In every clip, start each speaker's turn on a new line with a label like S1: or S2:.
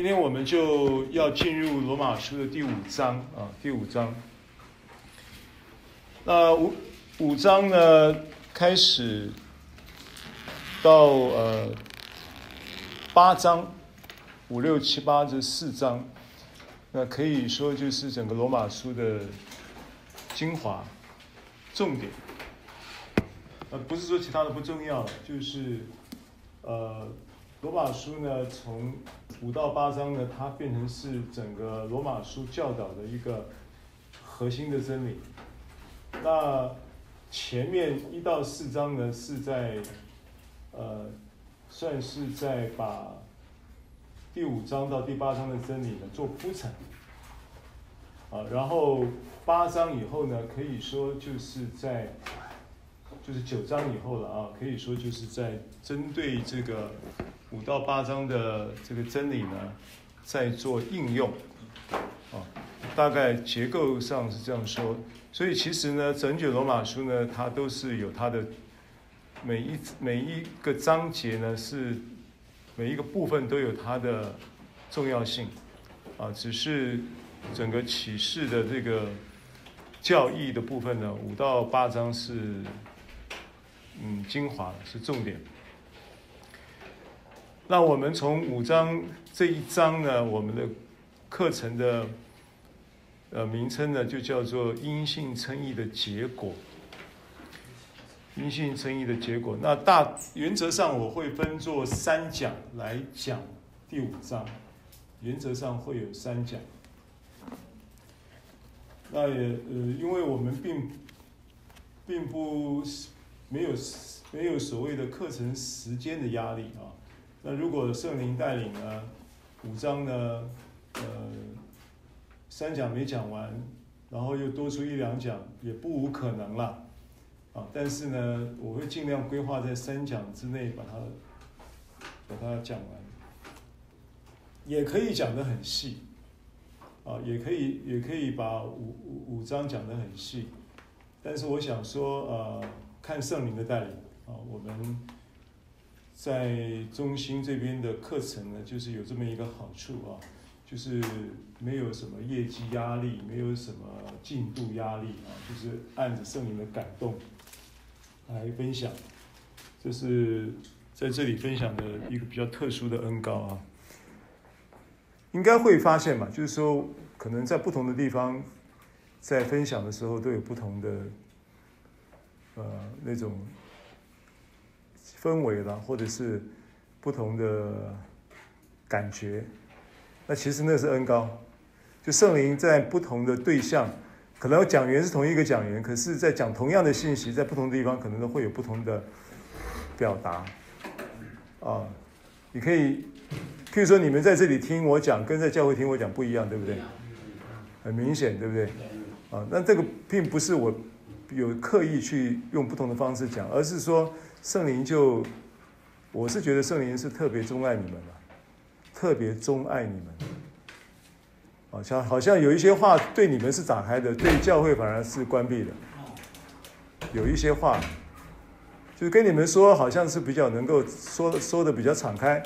S1: 今天我们就要进入罗马书的第五章啊，第五章。那五五章呢，开始到呃八章，五六七八这四章，那可以说就是整个罗马书的精华、重点。呃，不是说其他的不重要，就是呃。罗马书呢，从五到八章呢，它变成是整个罗马书教导的一个核心的真理。那前面一到四章呢，是在呃，算是在把第五章到第八章的真理呢做铺陈。啊，然后八章以后呢，可以说就是在。就是九章以后了啊，可以说就是在针对这个五到八章的这个真理呢，在做应用啊，大概结构上是这样说。所以其实呢，整卷罗马书呢，它都是有它的每一每一个章节呢，是每一个部分都有它的重要性啊，只是整个启示的这个教义的部分呢，五到八章是。嗯，精华是重点。那我们从五章这一章呢，我们的课程的呃名称呢，就叫做“因信称义的结果”。因信称义的结果，那大原则上我会分作三讲来讲第五章，原则上会有三讲。那也呃，因为我们并并不。没有没有所谓的课程时间的压力啊。那如果圣灵带领呢，五章呢，呃，三讲没讲完，然后又多出一两讲，也不无可能了啊。但是呢，我会尽量规划在三讲之内把它把它讲完，也可以讲得很细啊，也可以也可以把五五五章讲得很细，但是我想说呃。看圣灵的带领啊，我们在中心这边的课程呢，就是有这么一个好处啊，就是没有什么业绩压力，没有什么进度压力啊，就是按着圣灵的感动来分享，这是在这里分享的一个比较特殊的恩膏啊。应该会发现嘛，就是说可能在不同的地方，在分享的时候都有不同的。呃，那种氛围啦，或者是不同的感觉，那其实那是恩膏。就圣灵在不同的对象，可能讲员是同一个讲员，可是，在讲同样的信息，在不同的地方，可能都会有不同的表达。啊，你可以，譬如说，你们在这里听我讲，跟在教会听我讲不一样，对不对？很明显，对不对？啊，那这个并不是我。有刻意去用不同的方式讲，而是说圣灵就，我是觉得圣灵是特别钟爱你们的，特别钟爱你们，好像好像有一些话对你们是打开的，对教会反而是关闭的。有一些话，就是跟你们说，好像是比较能够说说的比较敞开。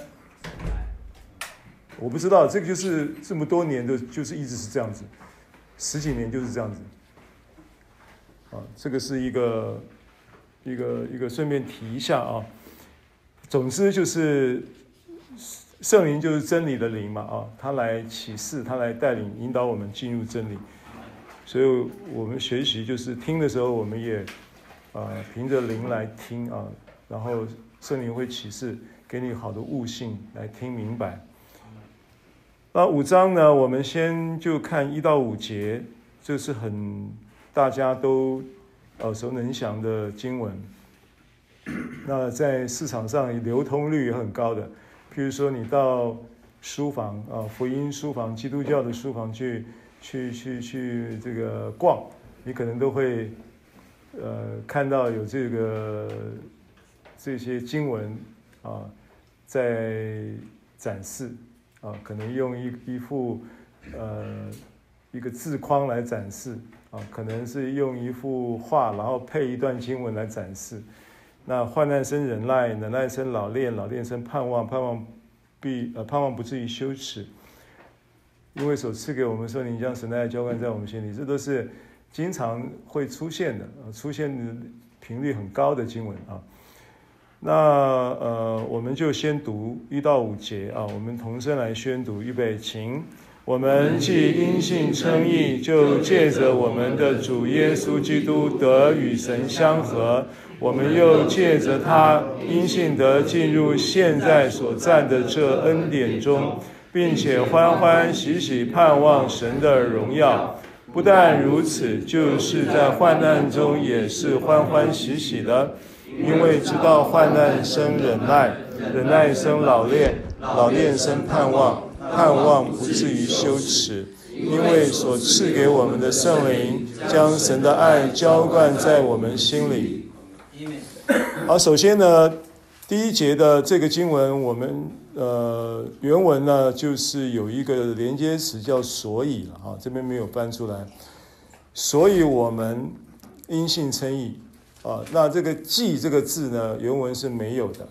S1: 我不知道这个就是这么多年的，就是一直是这样子，十几年就是这样子。啊，这个是一个一个一个顺便提一下啊。总之就是圣灵就是真理的灵嘛啊，他来启示，他来带领引导我们进入真理。所以我们学习就是听的时候，我们也啊凭着灵来听啊，然后圣灵会启示，给你好的悟性来听明白。那五章呢，我们先就看一到五节，这是很。大家都耳熟能详的经文，那在市场上流通率也很高的。譬如说，你到书房啊，福音书房、基督教的书房去，去去去这个逛，你可能都会呃看到有这个这些经文啊在展示啊，可能用一一幅呃一个字框来展示。啊，可能是用一幅画，然后配一段经文来展示。那患难生忍耐，忍耐生老练，老练生盼望，盼望必呃盼望不至于羞耻，因为所赐给我们说，你将神的爱浇灌在我们心里，这都是经常会出现的，出现的频率很高的经文啊。那呃，我们就先读一到五节啊，我们同声来宣读，预备，请。我们既因信称义，就借着我们的主耶稣基督得与神相合；我们又借着他因信得进入现在所占的这恩典中，并且欢欢喜喜盼望神的荣耀。不但如此，就是在患难中也是欢欢喜喜的，因为知道患难生忍耐，忍耐生老练，老练生盼望。盼望不至于羞耻，因为所赐给我们的圣灵将神的爱浇灌在我们心里。好，首先呢，第一节的这个经文，我们呃原文呢就是有一个连接词叫“所以”了啊，这边没有翻出来。所以我们因信称义啊，那这个“既”这个字呢，原文是没有的。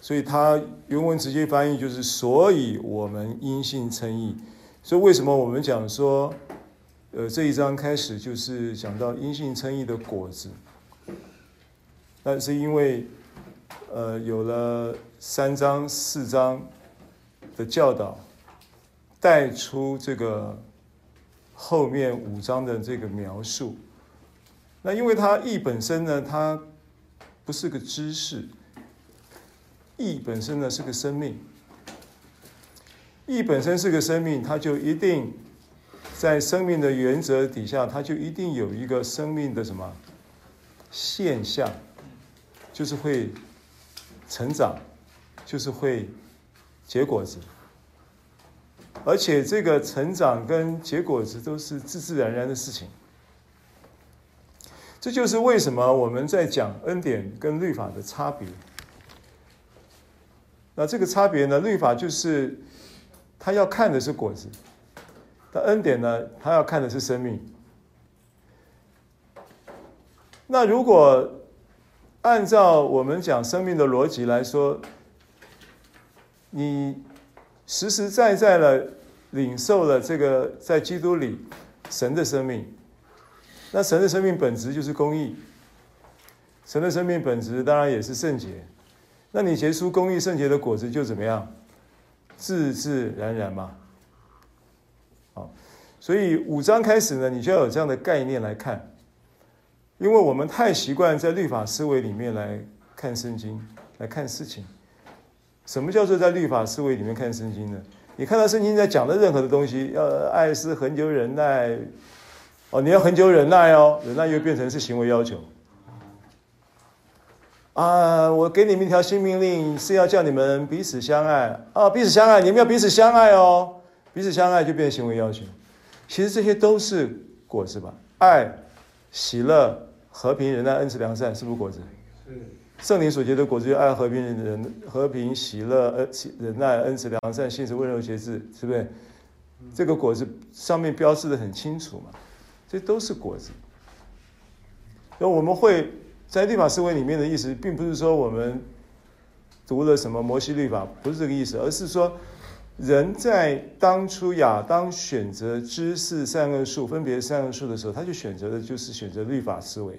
S1: 所以它原文直接翻译就是，所以我们因信称义。所以为什么我们讲说，呃，这一章开始就是讲到因信称义的果子？那是因为，呃，有了三章四章的教导，带出这个后面五章的这个描述。那因为它义本身呢，它不是个知识。义本身呢是个生命，义本身是个生命，它就一定在生命的原则底下，它就一定有一个生命的什么现象，就是会成长，就是会结果子，而且这个成长跟结果子都是自自然然的事情。这就是为什么我们在讲恩典跟律法的差别。那这个差别呢？律法就是他要看的是果子，但恩典呢，他要看的是生命。那如果按照我们讲生命的逻辑来说，你实实在在的领受了这个在基督里神的生命，那神的生命本质就是公义，神的生命本质当然也是圣洁。那你结出公义圣洁的果子就怎么样？自自然然嘛。好，所以五章开始呢，你就要有这样的概念来看，因为我们太习惯在律法思维里面来看圣经，来看事情。什么叫做在律法思维里面看圣经呢？你看到圣经在讲的任何的东西，要爱是恒久忍耐，哦，你要恒久忍耐哦，忍耐又变成是行为要求。啊！我给你们一条新命令，是要叫你们彼此相爱啊！彼此相爱，你们要彼此相爱哦。彼此相爱就变行为要求。其实这些都是果子吧？爱、喜乐、和平、仁爱、恩慈、良善，是不是果子？是。圣灵所结的果子，就爱、和平、仁、和平、喜乐、恩、仁爱、恩慈、良善、信实、温柔、节制，是不是？这个果子上面标示的很清楚嘛？这都是果子。那我们会。在律法思维里面的意思，并不是说我们读了什么摩西律法，不是这个意思，而是说人在当初亚当选择知识善恶树、分别善恶树的时候，他就选择的就是选择律法思维。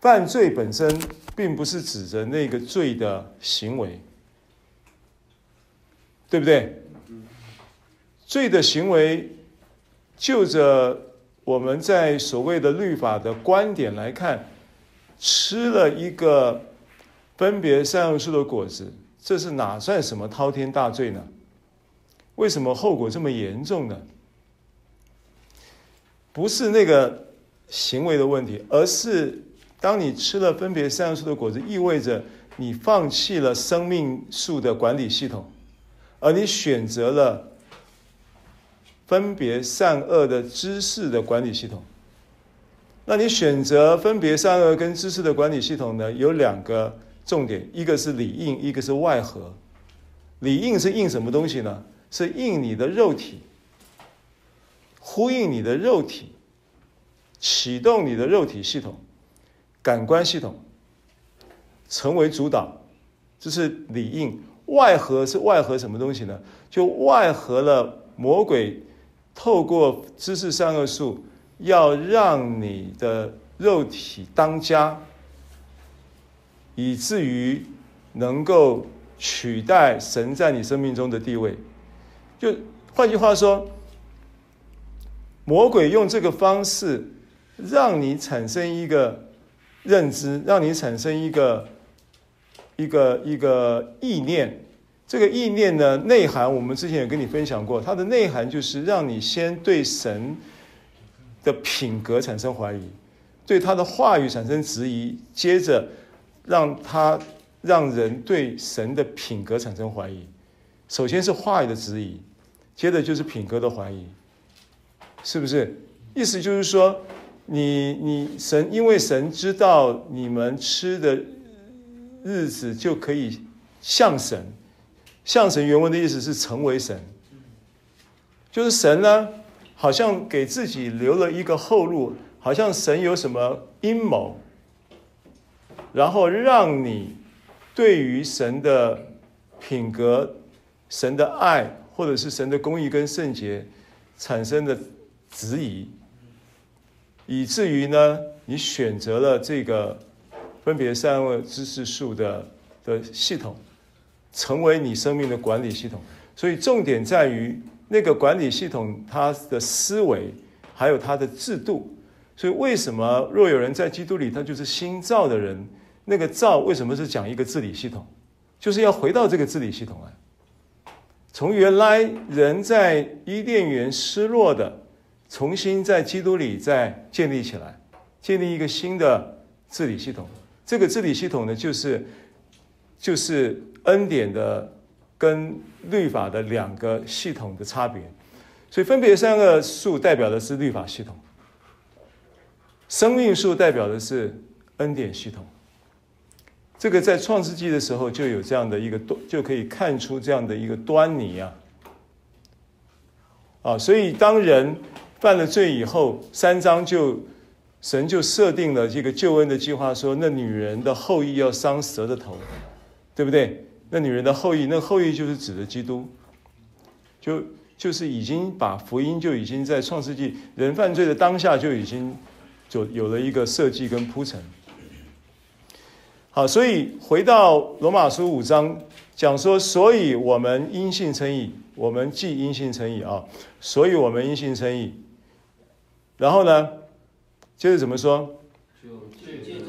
S1: 犯罪本身并不是指着那个罪的行为，对不对？罪的行为，就着我们在所谓的律法的观点来看。吃了一个分别善恶树的果子，这是哪算什么滔天大罪呢？为什么后果这么严重呢？不是那个行为的问题，而是当你吃了分别善恶树的果子，意味着你放弃了生命树的管理系统，而你选择了分别善恶的知识的管理系统。那你选择分别善恶跟知识的管理系统呢？有两个重点，一个是里应，一个是外合。里应是应什么东西呢？是应你的肉体，呼应你的肉体，启动你的肉体系统、感官系统，成为主导，这是里应。外合是外合什么东西呢？就外合了魔鬼透过知识善恶术，要让你的肉体当家，以至于能够取代神在你生命中的地位。就换句话说，魔鬼用这个方式让你产生一个认知，让你产生一个一个一个意念。这个意念呢，内涵我们之前也跟你分享过，它的内涵就是让你先对神的品格产生怀疑，对他的话语产生质疑，接着让他让人对神的品格产生怀疑。首先是话语的质疑，接着就是品格的怀疑，是不是？意思就是说，你你神，因为神知道你们吃的日子就可以像神。像神原文的意思是成为神，就是神呢，好像给自己留了一个后路，好像神有什么阴谋，然后让你对于神的品格、神的爱，或者是神的公义跟圣洁产生的质疑，以至于呢，你选择了这个分别善恶知识树的的系统。成为你生命的管理系统，所以重点在于那个管理系统它的思维，还有它的制度。所以为什么若有人在基督里，他就是新造的人？那个造为什么是讲一个治理系统？就是要回到这个治理系统来。从原来人在伊甸园失落的，重新在基督里再建立起来，建立一个新的治理系统。这个治理系统呢，就是就是。恩典的跟律法的两个系统的差别，所以分别三个数代表的是律法系统，生命数代表的是恩典系统。这个在创世纪的时候就有这样的一个端，就可以看出这样的一个端倪啊。啊，所以当人犯了罪以后，三章就神就设定了这个救恩的计划，说那女人的后裔要伤蛇的头，对不对？那女人的后裔，那后裔就是指的基督，就就是已经把福音就已经在创世纪人犯罪的当下就已经就有了一个设计跟铺陈。好，所以回到罗马书五章讲说，所以我们因信称义，我们既因信称义啊，所以我们因信称义。然后呢，接着怎么说？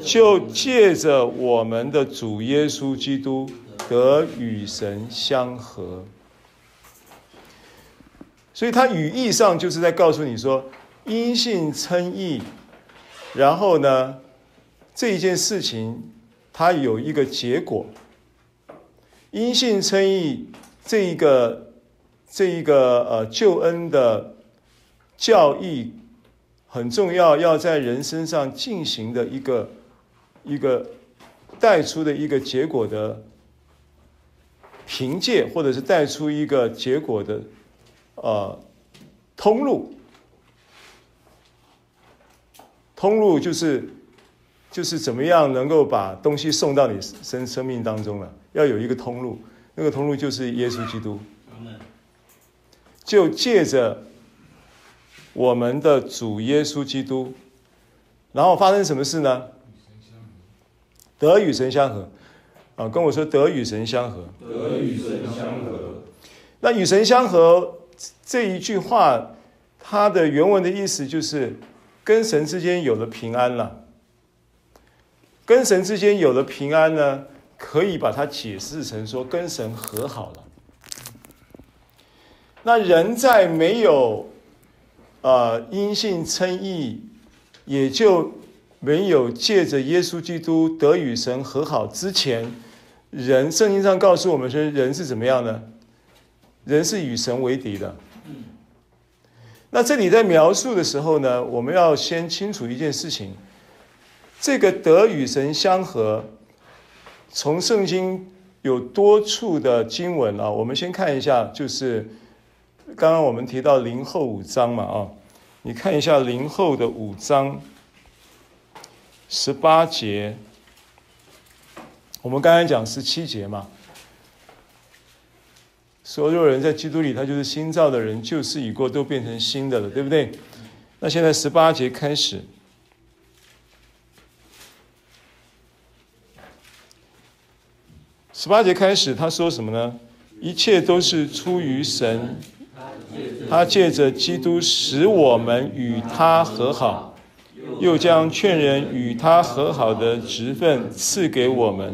S1: 就借着我们的主耶稣基督。得与神相合，所以他语义上就是在告诉你说，因信称义，然后呢，这一件事情它有一个结果，因信称义这一个这一个呃救恩的教义很重要，要在人身上进行的一个一个带出的一个结果的。凭借或者是带出一个结果的，呃，通路，通路就是就是怎么样能够把东西送到你生生命当中了？要有一个通路，那个通路就是耶稣基督。就借着我们的主耶稣基督，然后发生什么事呢？得与神相合。啊，跟我说得与神相合，
S2: 得与神相合。
S1: 那与神相合这一句话，它的原文的意思就是跟神之间有了平安了。跟神之间有了平安呢，可以把它解释成说跟神和好了。那人在没有呃因信称义，也就没有借着耶稣基督得与神和好之前。人圣经上告诉我们说，人是怎么样呢？人是与神为敌的。那这里在描述的时候呢，我们要先清楚一件事情：这个得与神相合，从圣经有多处的经文啊，我们先看一下，就是刚刚我们提到林后五章嘛啊，你看一下林后的五章十八节。我们刚才讲十七节嘛，所有人在基督里，他就是新造的人，旧事已过，都变成新的了，对不对？那现在十八节开始，十八节开始，他说什么呢？一切都是出于神，他借着基督使我们与他和好。又将劝人与他和好的职分赐给我们。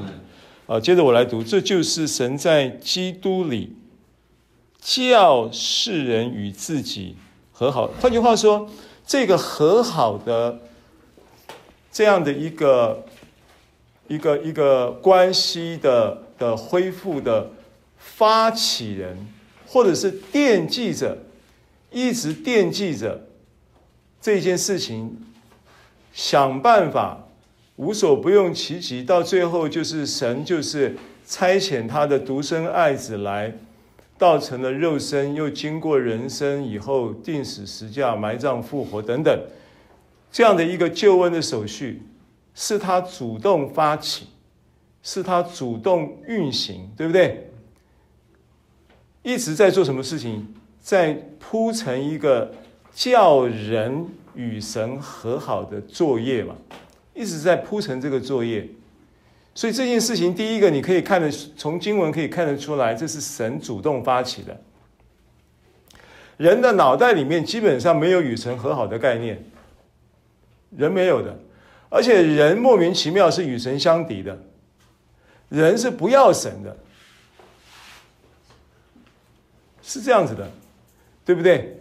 S1: 啊，接着我来读，这就是神在基督里叫世人与自己和好。换句话说，这个和好的这样的一个一个一个关系的的恢复的发起人，或者是惦记着，一直惦记着这件事情。想办法，无所不用其极，到最后就是神就是差遣他的独生爱子来，道成了肉身，又经过人生以后，定死十架、埋葬、复活等等，这样的一个救恩的手续，是他主动发起，是他主动运行，对不对？一直在做什么事情？在铺成一个叫人。与神和好的作业嘛，一直在铺陈这个作业，所以这件事情，第一个你可以看得从经文可以看得出来，这是神主动发起的。人的脑袋里面基本上没有与神和好的概念，人没有的，而且人莫名其妙是与神相敌的，人是不要神的，是这样子的，对不对？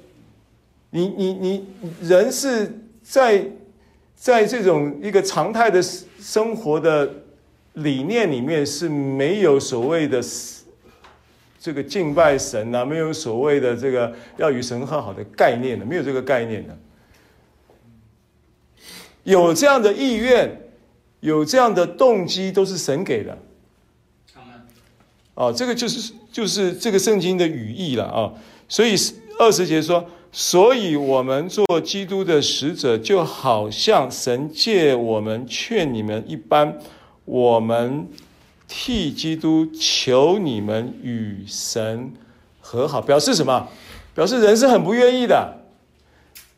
S1: 你你你人是在在这种一个常态的生活的理念里面是没有所谓的这个敬拜神啊，没有所谓的这个要与神和好的概念的，没有这个概念的。有这样的意愿，有这样的动机，都是神给的。哦，这个就是就是这个圣经的语义了啊。所以二十节说。所以，我们做基督的使者，就好像神借我们劝你们一般。我们替基督求你们与神和好，表示什么？表示人是很不愿意的。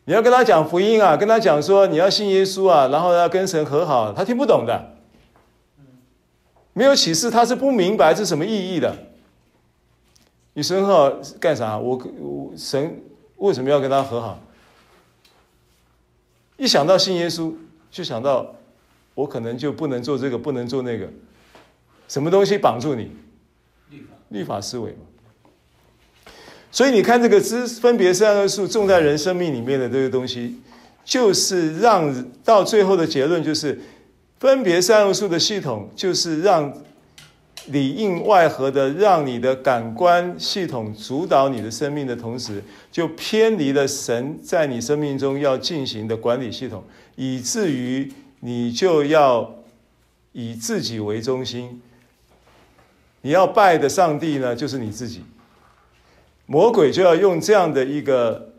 S1: 你要跟他讲福音啊，跟他讲说你要信耶稣啊，然后要跟神和好，他听不懂的。没有启示，他是不明白这是什么意义的。你神和好干啥？我我神。为什么要跟他和好？一想到信耶稣，就想到我可能就不能做这个，不能做那个，什么东西绑住你？律法，律法思维嘛。所以你看这个知分别善恶树种在人生命里面的这个东西，就是让到最后的结论就是分别善恶树的系统，就是让。里应外合的，让你的感官系统主导你的生命的同时，就偏离了神在你生命中要进行的管理系统，以至于你就要以自己为中心。你要拜的上帝呢，就是你自己。魔鬼就要用这样的一个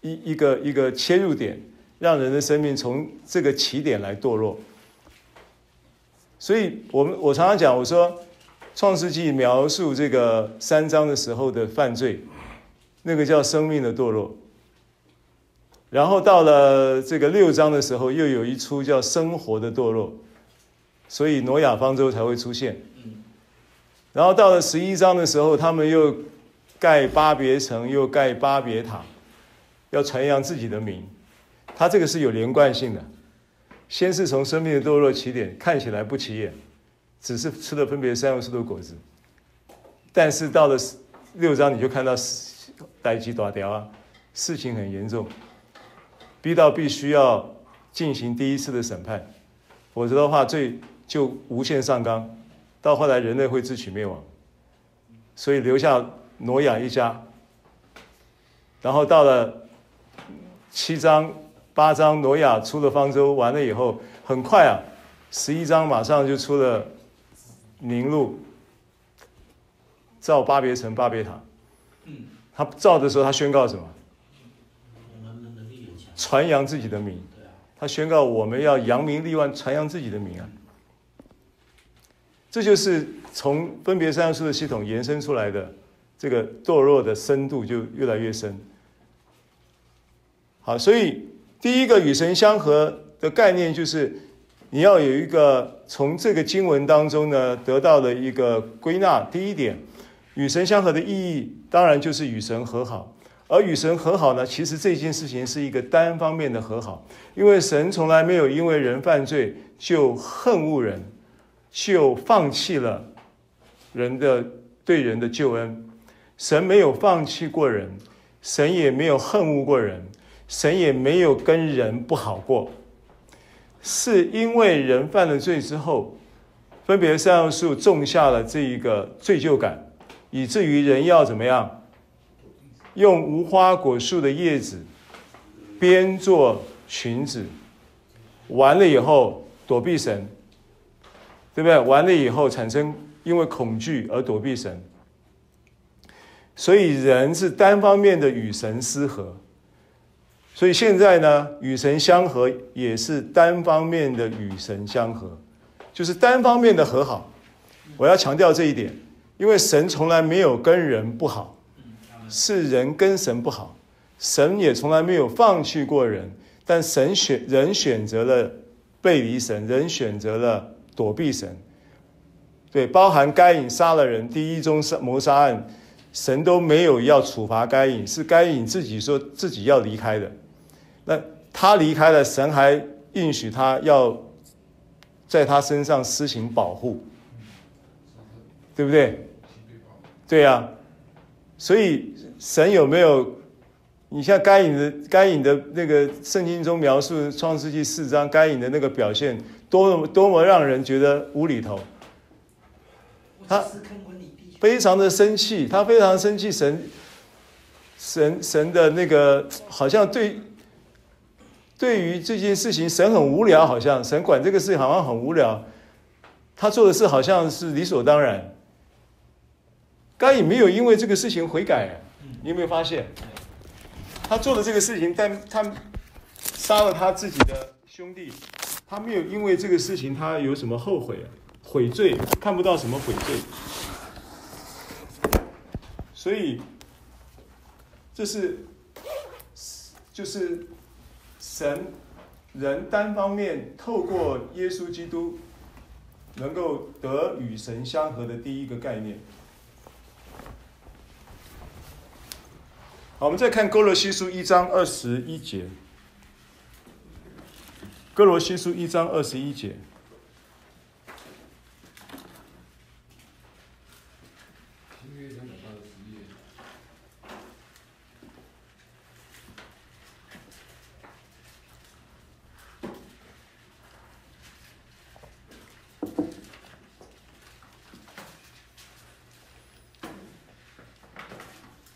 S1: 一一个一个切入点，让人的生命从这个起点来堕落。所以，我们我常常讲，我说，《创世纪》描述这个三章的时候的犯罪，那个叫生命的堕落。然后到了这个六章的时候，又有一出叫生活的堕落。所以，挪亚方舟才会出现。然后到了十一章的时候，他们又盖巴别城，又盖巴别塔，要传扬自己的名。他这个是有连贯性的。先是从生命的堕落起点，看起来不起眼，只是吃了分别三恶树的果子。但是到了六章，你就看到代志大条啊，事情很严重，逼到必须要进行第一次的审判，否则的话罪就无限上纲，到后来人类会自取灭亡。所以留下挪亚一家，然后到了七章。八章挪亚出了方舟，完了以后很快啊，十一章马上就出了宁录，造巴别城、巴别塔。他造的时候，他宣告什么？传扬自己的名。他宣告我们要扬名立万，传扬自己的名啊。这就是从分别三要素的系统延伸出来的，这个堕落的深度就越来越深。好，所以第一个与神相合的概念就是你要有一个从这个经文当中呢得到的一个归纳。第一点，与神相合的意义当然就是与神和好，而与神和好呢，其实这件事情是一个单方面的和好，因为神从来没有因为人犯罪就恨恶人。就放弃了人的对人的救恩，神没有放弃过人，神也没有恨恶过人，神也没有跟人不好过，是因为人犯了罪之后，分别善恶树种下了这一个罪疚感，以至于人要怎么样，用无花果树的叶子编做裙子，完了以后躲避神。对不对？完了以后产生因为恐惧而躲避神，所以人是单方面的与神失和，所以现在呢，与神相合也是单方面的与神相合，就是单方面的和好。我要强调这一点，因为神从来没有跟人不好，是人跟神不好，神也从来没有放弃过人，但神选人选择了背离神，人选择了。躲避神，对，包含该隐杀了人，第一宗谋杀案，神都没有要处罚该隐，是该隐自己说自己要离开的。那他离开了，神还应许他要在他身上施行保护，对不对？对呀、啊，所以神有没有？你像该隐的该隐的那个圣经中描述创世纪四章该隐的那个表现。多么多么让人觉得无厘头！他非常的生气，他非常生气，神神神的那个好像对对于这件事情，神很无聊，好像神管这个事情好像很无聊，他做的事好像是理所当然。该隐没有因为这个事情悔改，你有没有发现？他做的这个事情，但他杀了他自己的兄弟。他没有因为这个事情，他有什么后悔啊？悔罪，看不到什么悔罪。所以，这是就是神人单方面透过耶稣基督能够得与神相合的第一个概念。好，我们再看哥罗西书一章二十一节。哥罗西书一章二十一节。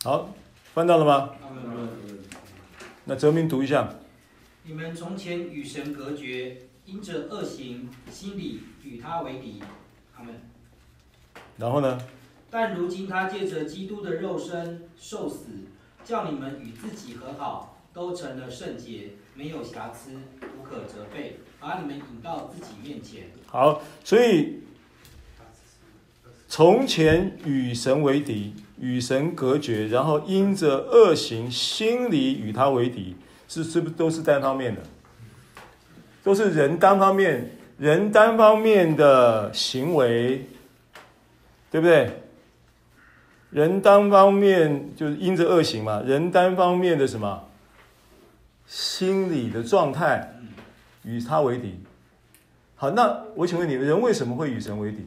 S1: 好，翻到了吗？那哲明读一下。
S3: 你们从前与神隔绝，因着恶行，心里与他为敌。阿门。
S1: 然后呢？
S3: 但如今他借着基督的肉身受死，叫你们与自己和好，都成了圣洁，没有瑕疵，无可责备，把你们引到自己面前。
S1: 好，所以从前与神为敌，与神隔绝，然后因着恶行，心里与他为敌。是是不是都是单方面的？都是人单方面，人单方面的行为，对不对？人单方面就是因着恶行嘛，人单方面的什么？心理的状态与他为敌。好，那我请问你，人为什么会与神为敌？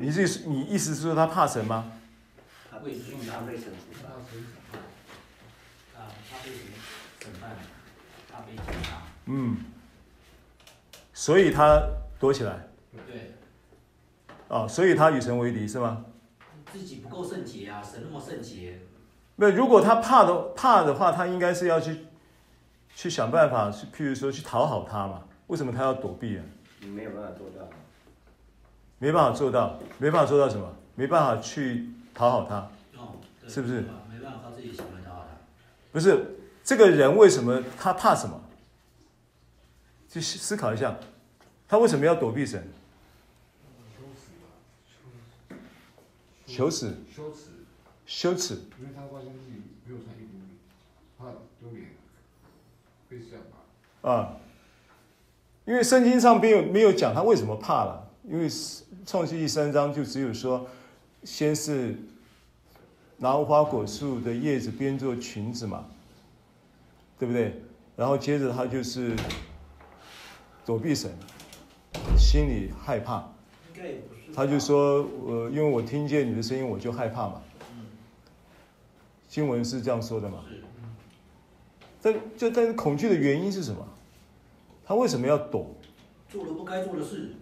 S1: 你是你意思是说他怕神吗？
S3: 他他被神处罚。啊，他被神审判，他被。
S1: 嗯，所以他躲起来。
S3: 对。
S1: 哦，所以他与神为敌是吗？
S3: 自己不够圣洁啊，神那么圣洁。
S1: 那如果他怕的怕的话，他应该是要去去想办法去，譬如说去讨好他嘛。为什么他要躲避啊？
S4: 你没有办法做到。
S1: 没办法做到，没办法做到什么？没办法去讨好他，
S3: 哦，
S1: 是不是？
S3: 没办法靠自己行为讨好他。
S1: 不是，这个人为什么他怕什么？去思考一下，他为什么要躲避神？羞耻，
S4: 羞耻，
S1: 羞耻。
S4: 因为他发现自己没有穿衣服，怕丢脸，被这样吧。
S1: 啊，因为圣经上没有没有讲他为什么怕了，因为创世记三章就只有说，先是拿无花果树的叶子编做裙子嘛，对不对？然后接着他就是躲避神，心里害怕。他就说：“我因为我听见你的声音，我就害怕嘛。”经文是这样说的嘛？但就但是恐惧的原因是什么？他为什么要躲？
S3: 做了不该做的事。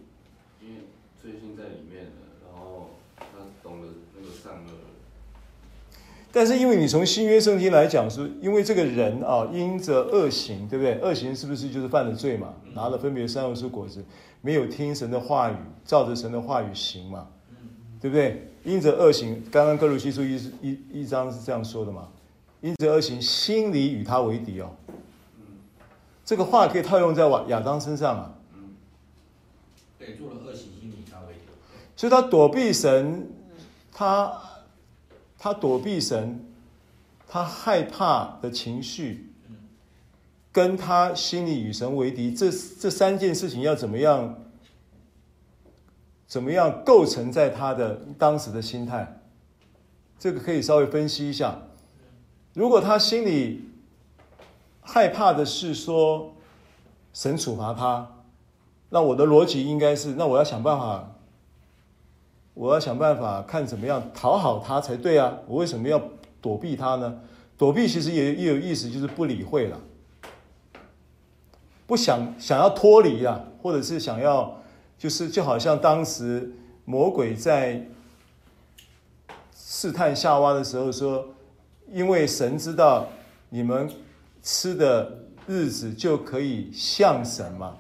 S2: 罪性在里面了，然后他懂得那个善恶。
S1: 但是因为你从新约圣经来讲，是因为这个人啊，因着恶行，对不对？恶行是不是就是犯了罪嘛？拿了分别善恶树果子，没有听神的话语，照着神的话语行嘛？对不对？因着恶行，刚刚歌罗西书一一一章是这样说的嘛？因着恶行，心里与他为敌哦。这个话可以套用在亚亚当身上啊。
S3: 对，做了恶行。
S1: 所以他躲避神，他。他躲避神，他害怕的情绪，跟他心里与神为敌，这这三件事情要怎么样？怎么样构成在他的当时的心态？这个可以稍微分析一下。如果他心里害怕的是说神处罚他，那我的逻辑应该是：那我要想办法。我要想办法看怎么样讨好他才对啊！我为什么要躲避他呢？躲避其实也也有意思，就是不理会了，不想想要脱离啊，或者是想要，就是就好像当时魔鬼在试探夏娃的时候说：“因为神知道你们吃的日子就可以像神嘛，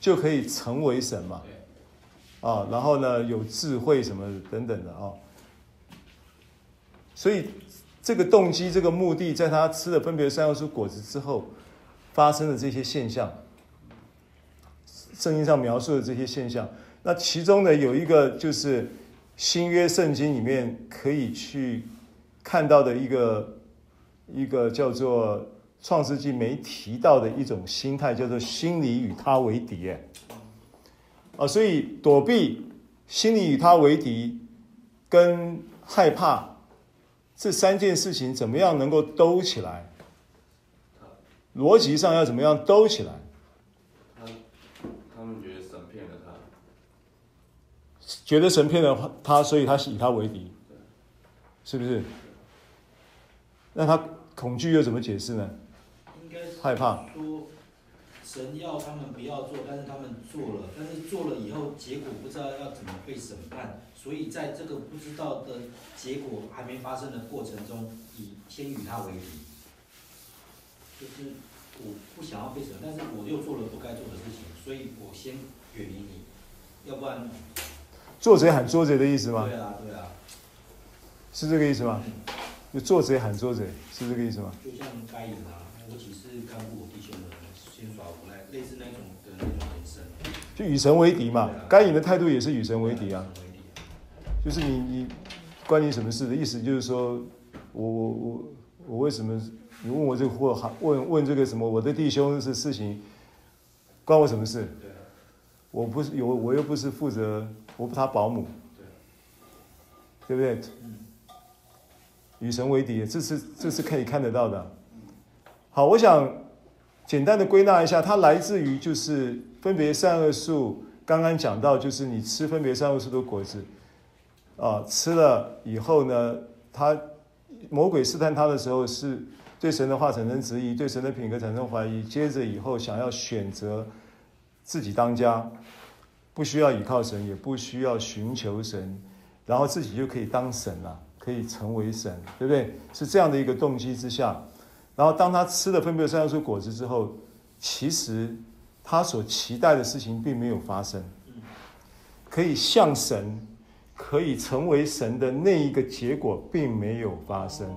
S1: 就可以成为神嘛。”啊，然后呢，有智慧什么等等的啊，所以这个动机、这个目的，在他吃了分别善恶树果子之后，发生的这些现象，圣经上描述的这些现象，那其中呢，有一个就是新约圣经里面可以去看到的一个一个叫做创世纪没提到的一种心态，叫做心里与他为敌。啊，所以躲避、心里与他为敌、跟害怕这三件事情，怎么样能够兜起来？逻辑上要怎么样兜起来？
S2: 他他们觉得神骗了他，
S1: 觉得神骗了他，所以他以他为敌，是不是？那他恐惧又怎么解释呢？
S3: 应该
S1: 害怕。
S3: 神要他们不要做，但是他们做了，但是做了以后，结果不知道要怎么被审判，所以在这个不知道的结果还没发生的过程中，以先与他为敌，就是我不想要被审，但是我又做了不该做的事情，所以我先远离你，要不然
S1: 做贼喊捉贼的意思吗？
S3: 对啊，对啊，
S1: 是这个意思吗？就做贼喊捉贼，是这个意思吗？
S3: 就像该隐啊，我只是看顾我弟兄的。类似那种的那种人生，
S1: 就与神为敌嘛。该隐的态度也是与神为敌啊。就是你你关你什么事的意思？就是说我我我我为什么你问我这个或问问这个什么？我的弟兄是事情关我什么事？我不是有我又不是负责，我不是他保姆，对不对？与神为敌，这是这是可以看得到的。好，我想。简单的归纳一下，它来自于就是分别善恶树。刚刚讲到，就是你吃分别善恶树的果子，啊，吃了以后呢，他魔鬼试探他的时候，是对神的话产生质疑，对神的品格产生怀疑。接着以后想要选择自己当家，不需要依靠神，也不需要寻求神，然后自己就可以当神了，可以成为神，对不对？是这样的一个动机之下。然后，当他吃了分别善恶树果子之后，其实他所期待的事情并没有发生。可以像神，可以成为神的那一个结果，并没有发生。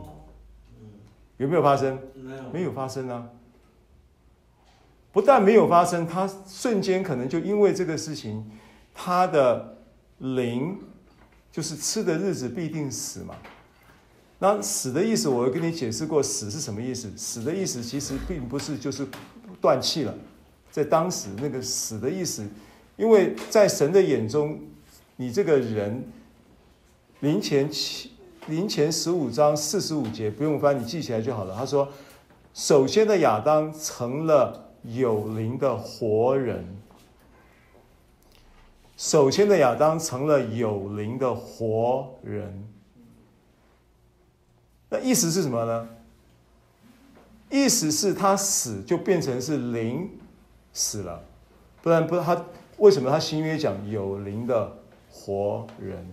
S1: 有没有发生？
S3: 没有，
S1: 没有发生啊！不但没有发生，他瞬间可能就因为这个事情，他的灵就是吃的日子必定死嘛。那死的意思，我跟你解释过，死是什么意思？死的意思其实并不是就是断气了，在当时那个死的意思，因为在神的眼中，你这个人灵前七。灵前十五章四十五节不用翻，你记起来就好了。他说：“首先的亚当成了有灵的活人。首先的亚当成了有灵的活人。那意思是什么呢？意思是他死就变成是灵死了，不然不他为什么他新约讲有灵的活人？”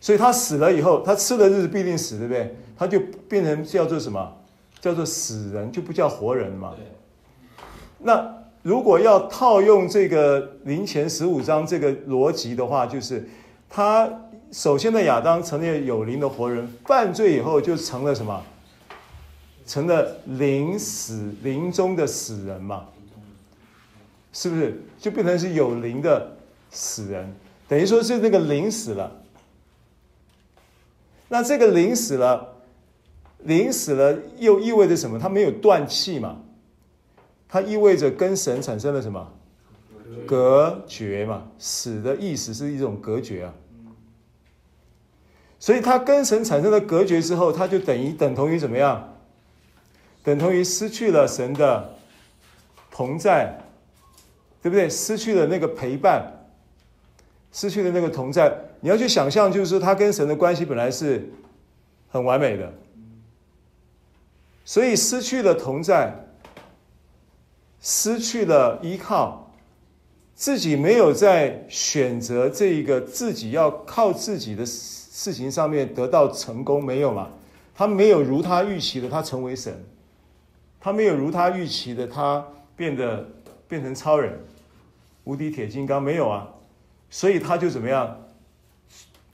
S1: 所以他死了以后，他吃的日子必定死，对不对？他就变成叫做什么？叫做死人，就不叫活人嘛。那如果要套用这个灵前十五章这个逻辑的话，就是他首先的亚当成了有灵的活人，犯罪以后就成了什么？成了灵死灵中的死人嘛？是不是？就变成是有灵的死人，等于说是那个灵死了。那这个灵死了，灵死了又意味着什么？它没有断气嘛？它意味着跟神产生了什么？隔绝嘛？死的意思是一种隔绝啊。所以他跟神产生了隔绝之后，他就等于等同于怎么样？等同于失去了神的同在，对不对？失去了那个陪伴，失去了那个同在。你要去想象，就是说他跟神的关系本来是很完美的，所以失去了同在，失去了依靠，自己没有在选择这一个自己要靠自己的事情上面得到成功，没有嘛？他没有如他预期的，他成为神；他没有如他预期的，他变得变成超人、无敌铁金刚，没有啊？所以他就怎么样？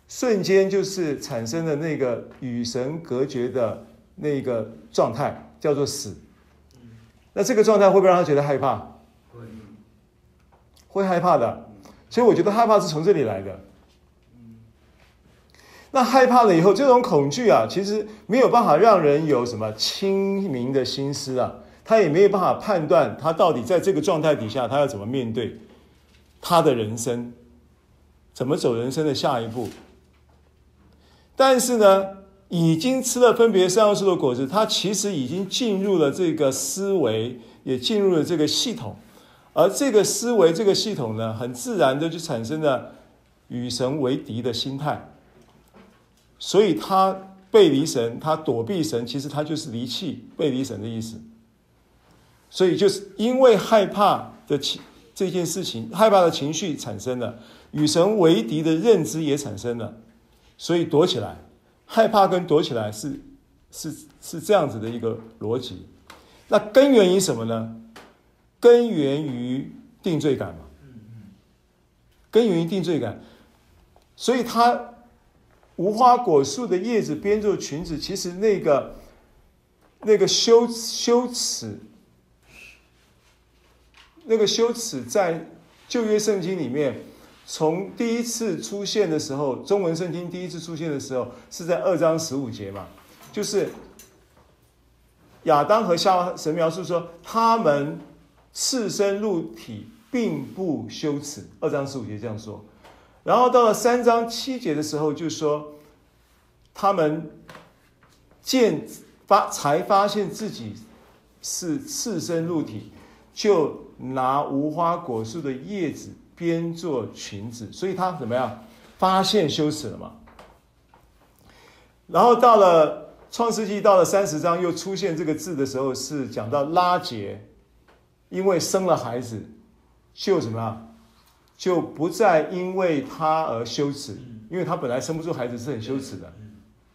S1: 瞬间就是产生了那个与神隔绝的那个状态，叫做死。那这个状态会不会让他觉得害怕？会，会害怕的。所以我觉得害怕是从这里来的。那害怕了以后，这种恐惧啊，其实没有办法让人有什么清明的心思啊，他也没有办法判断他到底在这个状态底下，他要怎么面对他的人生，怎么走人生的下一步。但是呢，已经吃了分别三要素的果子，他其实已经进入了这个思维，也进入了这个系统，而这个思维、这个系统呢，很自然的就产生了与神为敌的心态，所以他背离神，他躲避神，其实他就是离弃、背离神的意思。所以就是因为害怕的情这件事情，害怕的情绪产生了，与神为敌的认知也产生了。所以躲起来，害怕跟躲起来是是是这样子的一个逻辑。那根源于什么呢？根源于定罪感嘛。根源于定罪感。所以他无花果树的叶子编做裙子，其实那个那个羞羞耻，那个羞耻在旧约圣经里面。从第一次出现的时候，中文圣经第一次出现的时候是在二章十五节嘛，就是亚当和夏娃，神描述说他们赤身露体，并不羞耻。二章十五节这样说，然后到了三章七节的时候，就说他们见发才发现自己是赤身露体，就拿无花果树的叶子。编做裙子，所以他怎么样？发现羞耻了嘛？然后到了创世纪，到了三十章又出现这个字的时候，是讲到拉结，因为生了孩子，就怎么样？就不再因为他而羞耻，因为他本来生不出孩子是很羞耻的，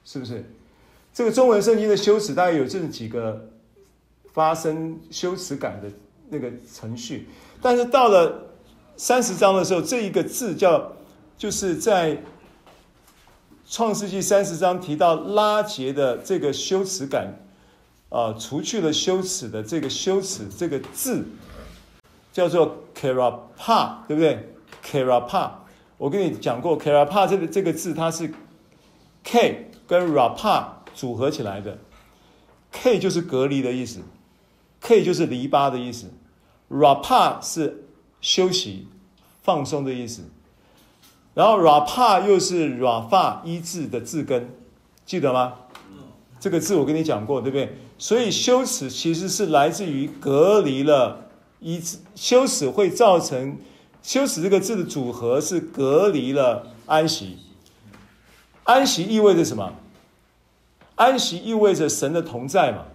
S1: 是不是？这个中文圣经的羞耻大概有这几个发生羞耻感的那个程序，但是到了。三十章的时候，这一个字叫，就是在创世纪三十章提到拉结的这个羞耻感，啊，除去了羞耻的这个羞耻这个字，叫做 kerapa，对不对？kerapa，我跟你讲过，kerapa 这个这个字它是 k 跟 rapa 组合起来的，k 就是隔离的意思，k 就是篱笆的意思，rapa 是休息放松的意思。然后 rapa 又是 rafa 医治的字根，记得吗？这个字我跟你讲过，对不对？所以羞耻其实是来自于隔离了以，羞耻会造成羞耻这个字的组合是隔离了安息。安息意味着什么？安息意味着神的同在嘛。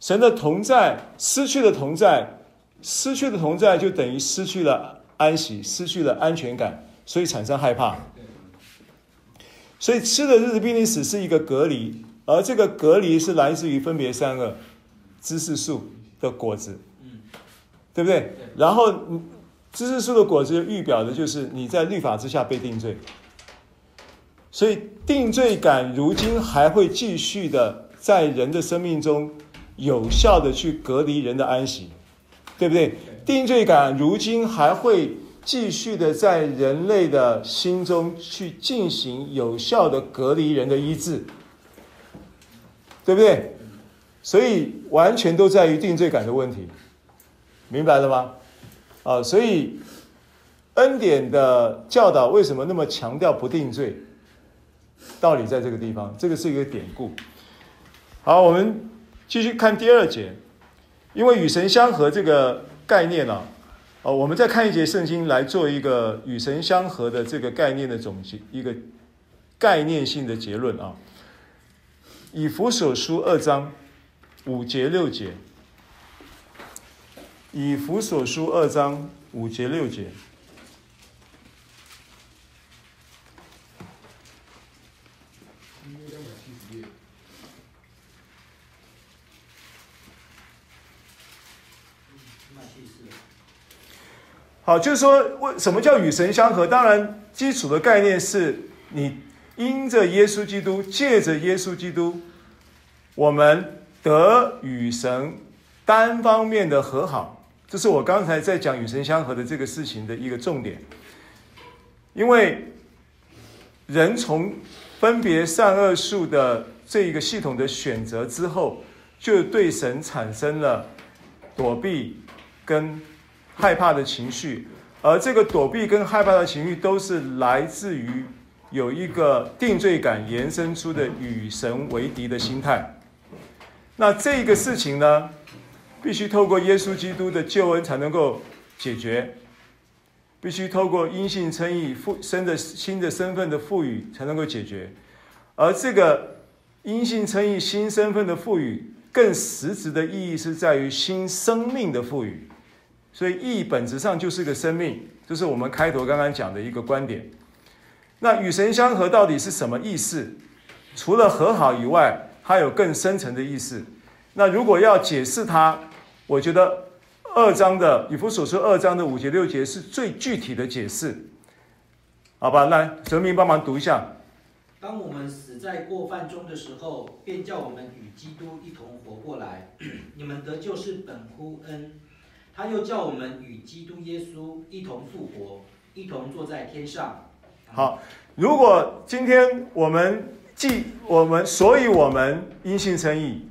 S1: 神的同在，失去了同在，失去了同在就等于失去了。安息，失去了安全感，所以产生害怕。所以吃的日子必定死是一个隔离，而这个隔离是来自于分别三个知识树的果子，对不对？然后知识树的果子预表的就是你在律法之下被定罪，所以定罪感如今还会继续的在人的生命中有效的去隔离人的安息，对不对？定罪感如今还会继续的在人类的心中去进行有效的隔离人的医治，对不对？所以完全都在于定罪感的问题，明白了吗？啊，所以恩典的教导为什么那么强调不定罪？道理在这个地方，这个是一个典故。好，我们继续看第二节，因为与神相合这个。概念呢、啊？我们再看一节圣经来做一个与神相合的这个概念的总结，一个概念性的结论啊。以弗所书二章五节六节，以弗所书二章五节六节。好，就是说，为什么叫与神相合？当然，基础的概念是你因着耶稣基督，借着耶稣基督，我们得与神单方面的和好。这是我刚才在讲与神相合的这个事情的一个重点。因为人从分别善恶树的这一个系统的选择之后，就对神产生了躲避跟。害怕的情绪，而这个躲避跟害怕的情绪，都是来自于有一个定罪感延伸出的与神为敌的心态。那这个事情呢，必须透过耶稣基督的救恩才能够解决，必须透过因信称义、复生的新的身份的赋予才能够解决。而这个因信称义新身份的赋予，更实质的意义是在于新生命的赋予。所以义本质上就是个生命，这是我们开头刚刚讲的一个观点。那与神相合到底是什么意思？除了和好以外，还有更深层的意思。那如果要解释它，我觉得二章的以弗所书二章的五节六节是最具体的解释。好吧，来哲明帮忙读一下。
S3: 当我们死在过犯中的时候，便叫我们与基督一同活过来。你们得救是本乎恩。他又叫我们与基督耶稣一同复活，一同坐在天上。
S1: 好，如果今天我们既我们，所以我们因信称义，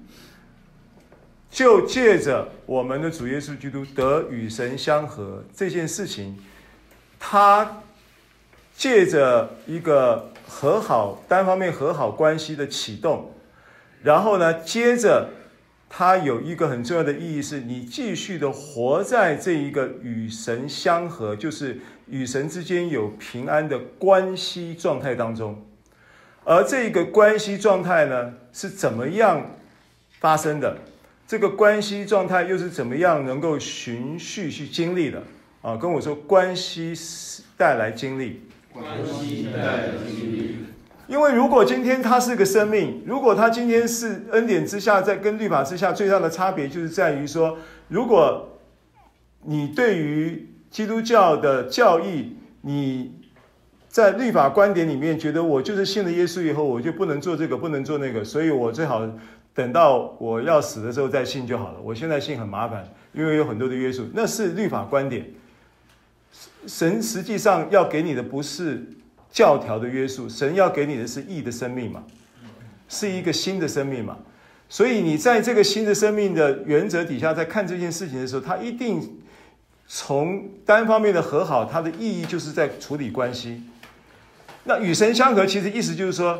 S1: 就借着我们的主耶稣基督得与神相合这件事情，他借着一个和好单方面和好关系的启动，然后呢，接着。它有一个很重要的意义，是你继续的活在这一个与神相合，就是与神之间有平安的关系状态当中。而这个关系状态呢，是怎么样发生的？这个关系状态又是怎么样能够循序去经历的？啊，跟我说，关系带来经历。关系带来经历。因为如果今天他是个生命，如果他今天是恩典之下，在跟律法之下最大的差别，就是在于说，如果你对于基督教的教义，你在律法观点里面觉得我就是信了耶稣以后，我就不能做这个，不能做那个，所以我最好等到我要死的时候再信就好了。我现在信很麻烦，因为有很多的约束，那是律法观点。神实际上要给你的不是教条的约束，神要给你的是义的生命嘛，是一个新的生命嘛。所以你在这个新的生命的原则底下，在看这件事情的时候，他一定从单方面的和好，它的意义就是在处理关系。那与神相合，其实意思就是说，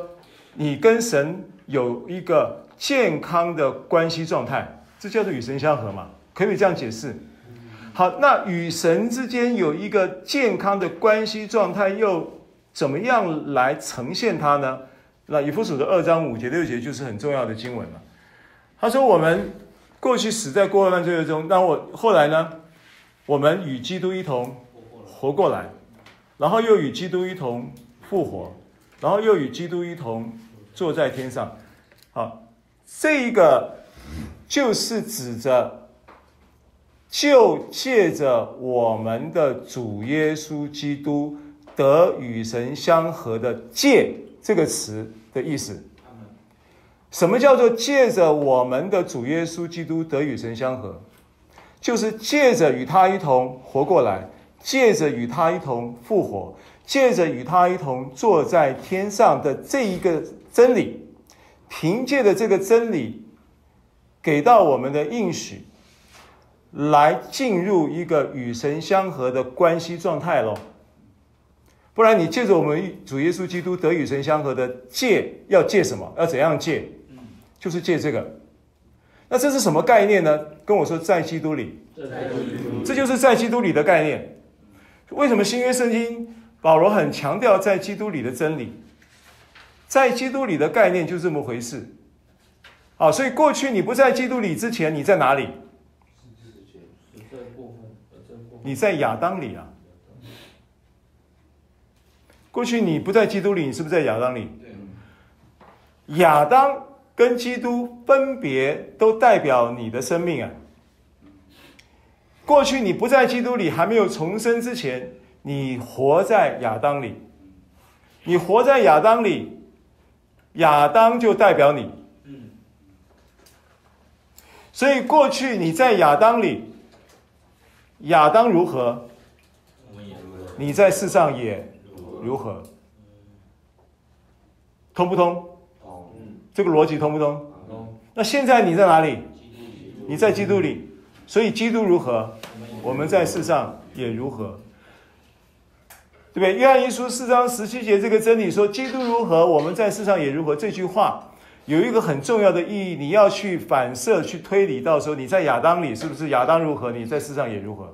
S1: 你跟神有一个健康的关系状态，这叫做与神相合嘛？可以这样解释？好，那与神之间有一个健康的关系状态，又怎么样来呈现它呢？那以弗所的二章五节六节就是很重要的经文了。他说：“我们过去死在过犯罪恶中，那我后来呢？我们与基督一同活过来，然后又与基督一同复活，然后又与基督一同坐在天上。好，这一个就是指着。”就借着我们的主耶稣基督得与神相合的“借”这个词的意思。什么叫做借着我们的主耶稣基督得与神相合？就是借着与他一同活过来，借着与他一同复活，借着与他一同坐在天上的这一个真理，凭借着这个真理给到我们的应许。来进入一个与神相合的关系状态喽，不然你借着我们主耶稣基督得与神相合的借，要借什么？要怎样借？就是借这个。那这是什么概念呢？跟我说，在基督里，这就是在基督里的概念。为什么新约圣经保罗很强调在基督里的真理？在基督里的概念就这么回事。好，所以过去你不在基督里之前，你在哪里？你在亚当里啊？过去你不在基督里，你是不是在亚当里？亚当跟基督分别都代表你的生命啊。过去你不在基督里，还没有重生之前，你活在亚当里。你活在亚当里，亚当就代表你。所以过去你在亚当里。亚当如何，你在世上也如何，通不通？这个逻辑通不通？那现在你在哪里？你在基督里，所以基督如何，我们在世上也如何，对不对？约翰一书四章十七节这个真理说，基督如何，我们在世上也如何。这句话有一个很重要的意义，你要去反射、去推理，到时候你在亚当里，是不是亚当如何，你在世上也如何？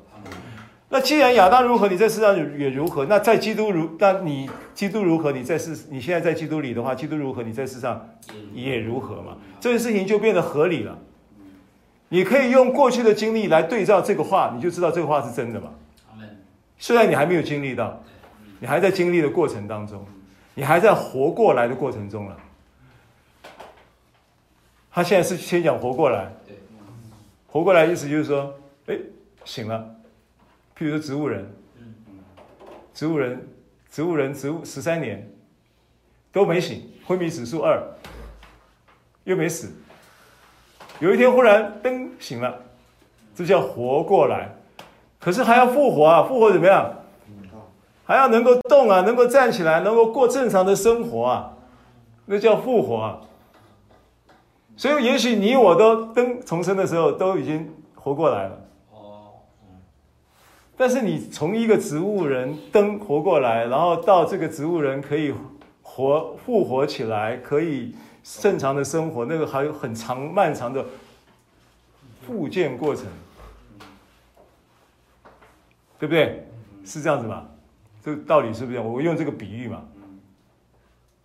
S1: 那既然亚当如何，你在世上也如何。那在基督如，那你基督如何，你在世，你现在在基督里的话，基督如何，你在世上也如何嘛？这件事情就变得合理了。你可以用过去的经历来对照这个话，你就知道这个话是真的嘛。虽然你还没有经历到，你还在经历的过程当中，你还在活过来的过程中了。他现在是先讲活过来，活过来意思就是说，哎，醒了。譬如说植物人，植物人，植物人，植物十三年都没醒，昏迷指数二，又没死，有一天忽然噔醒了，这叫活过来。可是还要复活啊，复活怎么样？还要能够动啊，能够站起来，能够过正常的生活啊，那叫复活啊。所以也许你我都登重生的时候都已经活过来了。但是你从一个植物人登活过来，然后到这个植物人可以活复活起来，可以正常的生活，那个还有很长漫长的复健过程，对不对？是这样子吧？这个道理是不是？我用这个比喻嘛。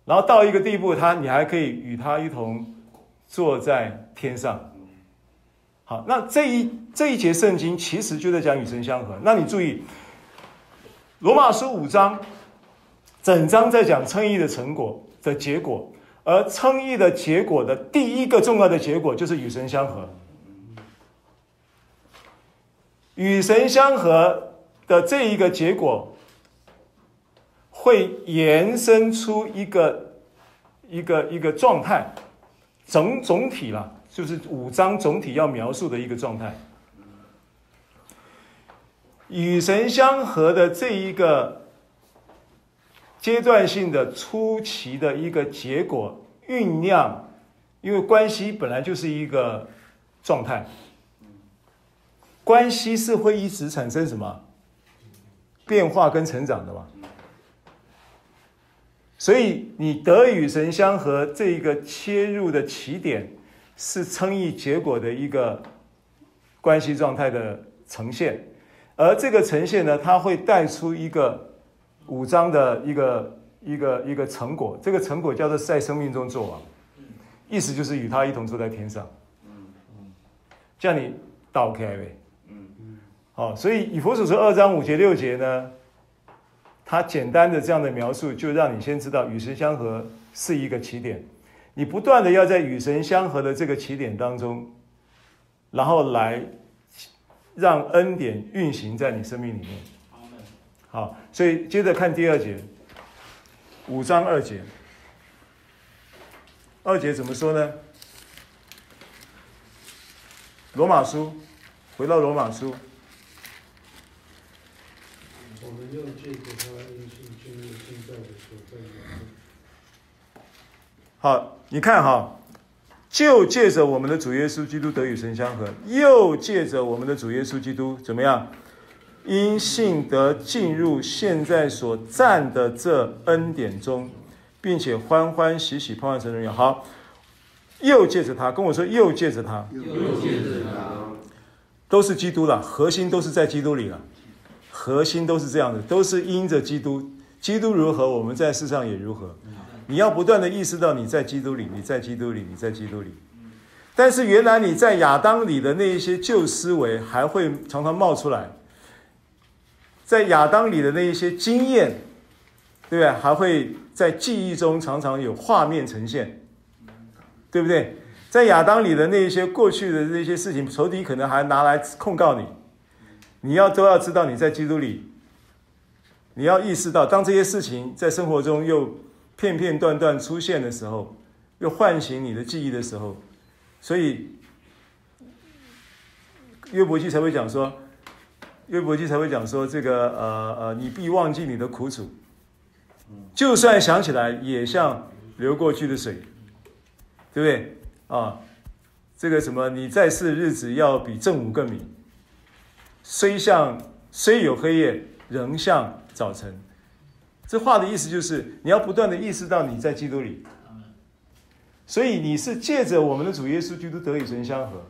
S1: 然后到一个地步，他你还可以与他一同坐在天上。好，那这一这一节圣经其实就在讲与神相合。那你注意，罗马书五章，整章在讲称义的成果的结果，而称义的结果的第一个重要的结果就是与神相合。与神相合的这一个结果，会延伸出一个一个一个状态。总总体啦，就是五章总体要描述的一个状态。与神相合的这一个阶段性的初期的一个结果酝酿，因为关系本来就是一个状态，关系是会一直产生什么变化跟成长的嘛？所以你得与神相合这一个切入的起点，是称义结果的一个关系状态的呈现。而这个呈现呢，它会带出一个五章的一个一个一个成果，这个成果叫做在生命中作王，意思就是与他一同坐在天上。叫你倒开呗。好，所以以佛所说二章五节六节呢，它简单的这样的描述，就让你先知道与神相合是一个起点，你不断的要在与神相合的这个起点当中，然后来。让恩典运行在你生命里面。好，所以接着看第二节，五章二节。二节怎么说呢？罗马书，回到罗马书。
S5: 我们又借着他因信进入现在的所在里面。
S1: 好，你看哈。就借着我们的主耶稣基督得与神相合，又借着我们的主耶稣基督怎么样？因信得进入现在所站的这恩典中，并且欢欢喜喜盼望神荣耀。好，又借着他跟我说，又借着他，
S2: 又借着他，
S1: 都是基督了，核心都是在基督里了，核心都是这样的，都是因着基督，基督如何，我们在世上也如何。你要不断的意识到你在基督里，你在基督里，你在基督里。但是原来你在亚当里的那一些旧思维还会常常冒出来，在亚当里的那一些经验，对不对？还会在记忆中常常有画面呈现，对不对？在亚当里的那一些过去的那些事情，仇敌可能还拿来控告你。你要都要知道你在基督里，你要意识到，当这些事情在生活中又。片片段段出现的时候，又唤醒你的记忆的时候，所以约伯记才会讲说，约伯记才会讲说，这个呃呃，你必忘记你的苦楚，就算想起来，也像流过去的水，对不对啊？这个什么，你在世的日子要比正午更明，虽像虽有黑夜，仍像早晨。这话的意思就是，你要不断的意识到你在基督里，所以你是借着我们的主耶稣基督得与神相合，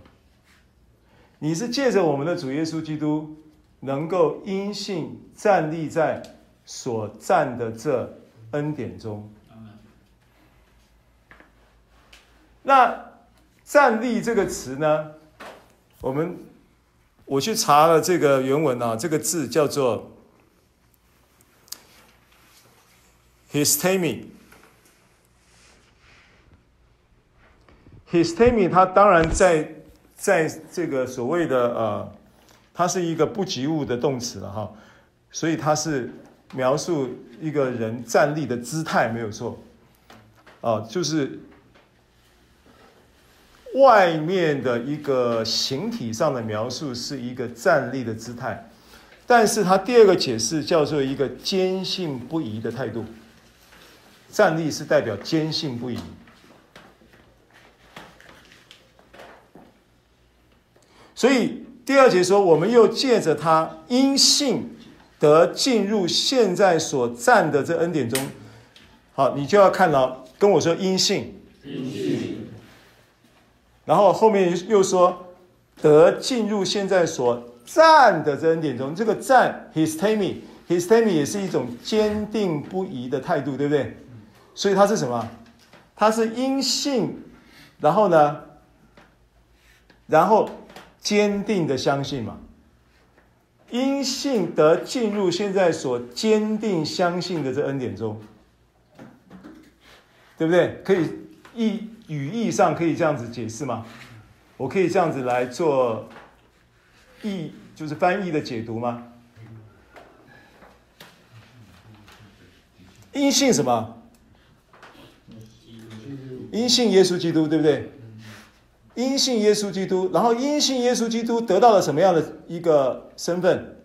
S1: 你是借着我们的主耶稣基督能够因信站立在所站的这恩典中。那站立这个词呢，我们我去查了这个原文啊，这个字叫做。histemi，histemi，它当然在在这个所谓的呃，它是一个不及物的动词了哈，所以它是描述一个人站立的姿态没有错，啊，就是外面的一个形体上的描述是一个站立的姿态，但是他第二个解释叫做一个坚信不疑的态度。站立是代表坚信不疑，所以第二节说，我们又借着他因信得进入现在所站的这恩典中。好，你就要看到跟我说因信，因信，然后后面又说得进入现在所站的这恩典中。这个站，histemi，histemi 也是一种坚定不移的态度，对不对？所以它是什么？它是因信，然后呢，然后坚定的相信嘛。因信得进入现在所坚定相信的这恩典中，对不对？可以意语义上可以这样子解释吗？我可以这样子来做译，就是翻译的解读吗？因信什么？因信耶稣基督，对不对？因信耶稣基督，然后因信耶稣基督得到了什么样的一个身份？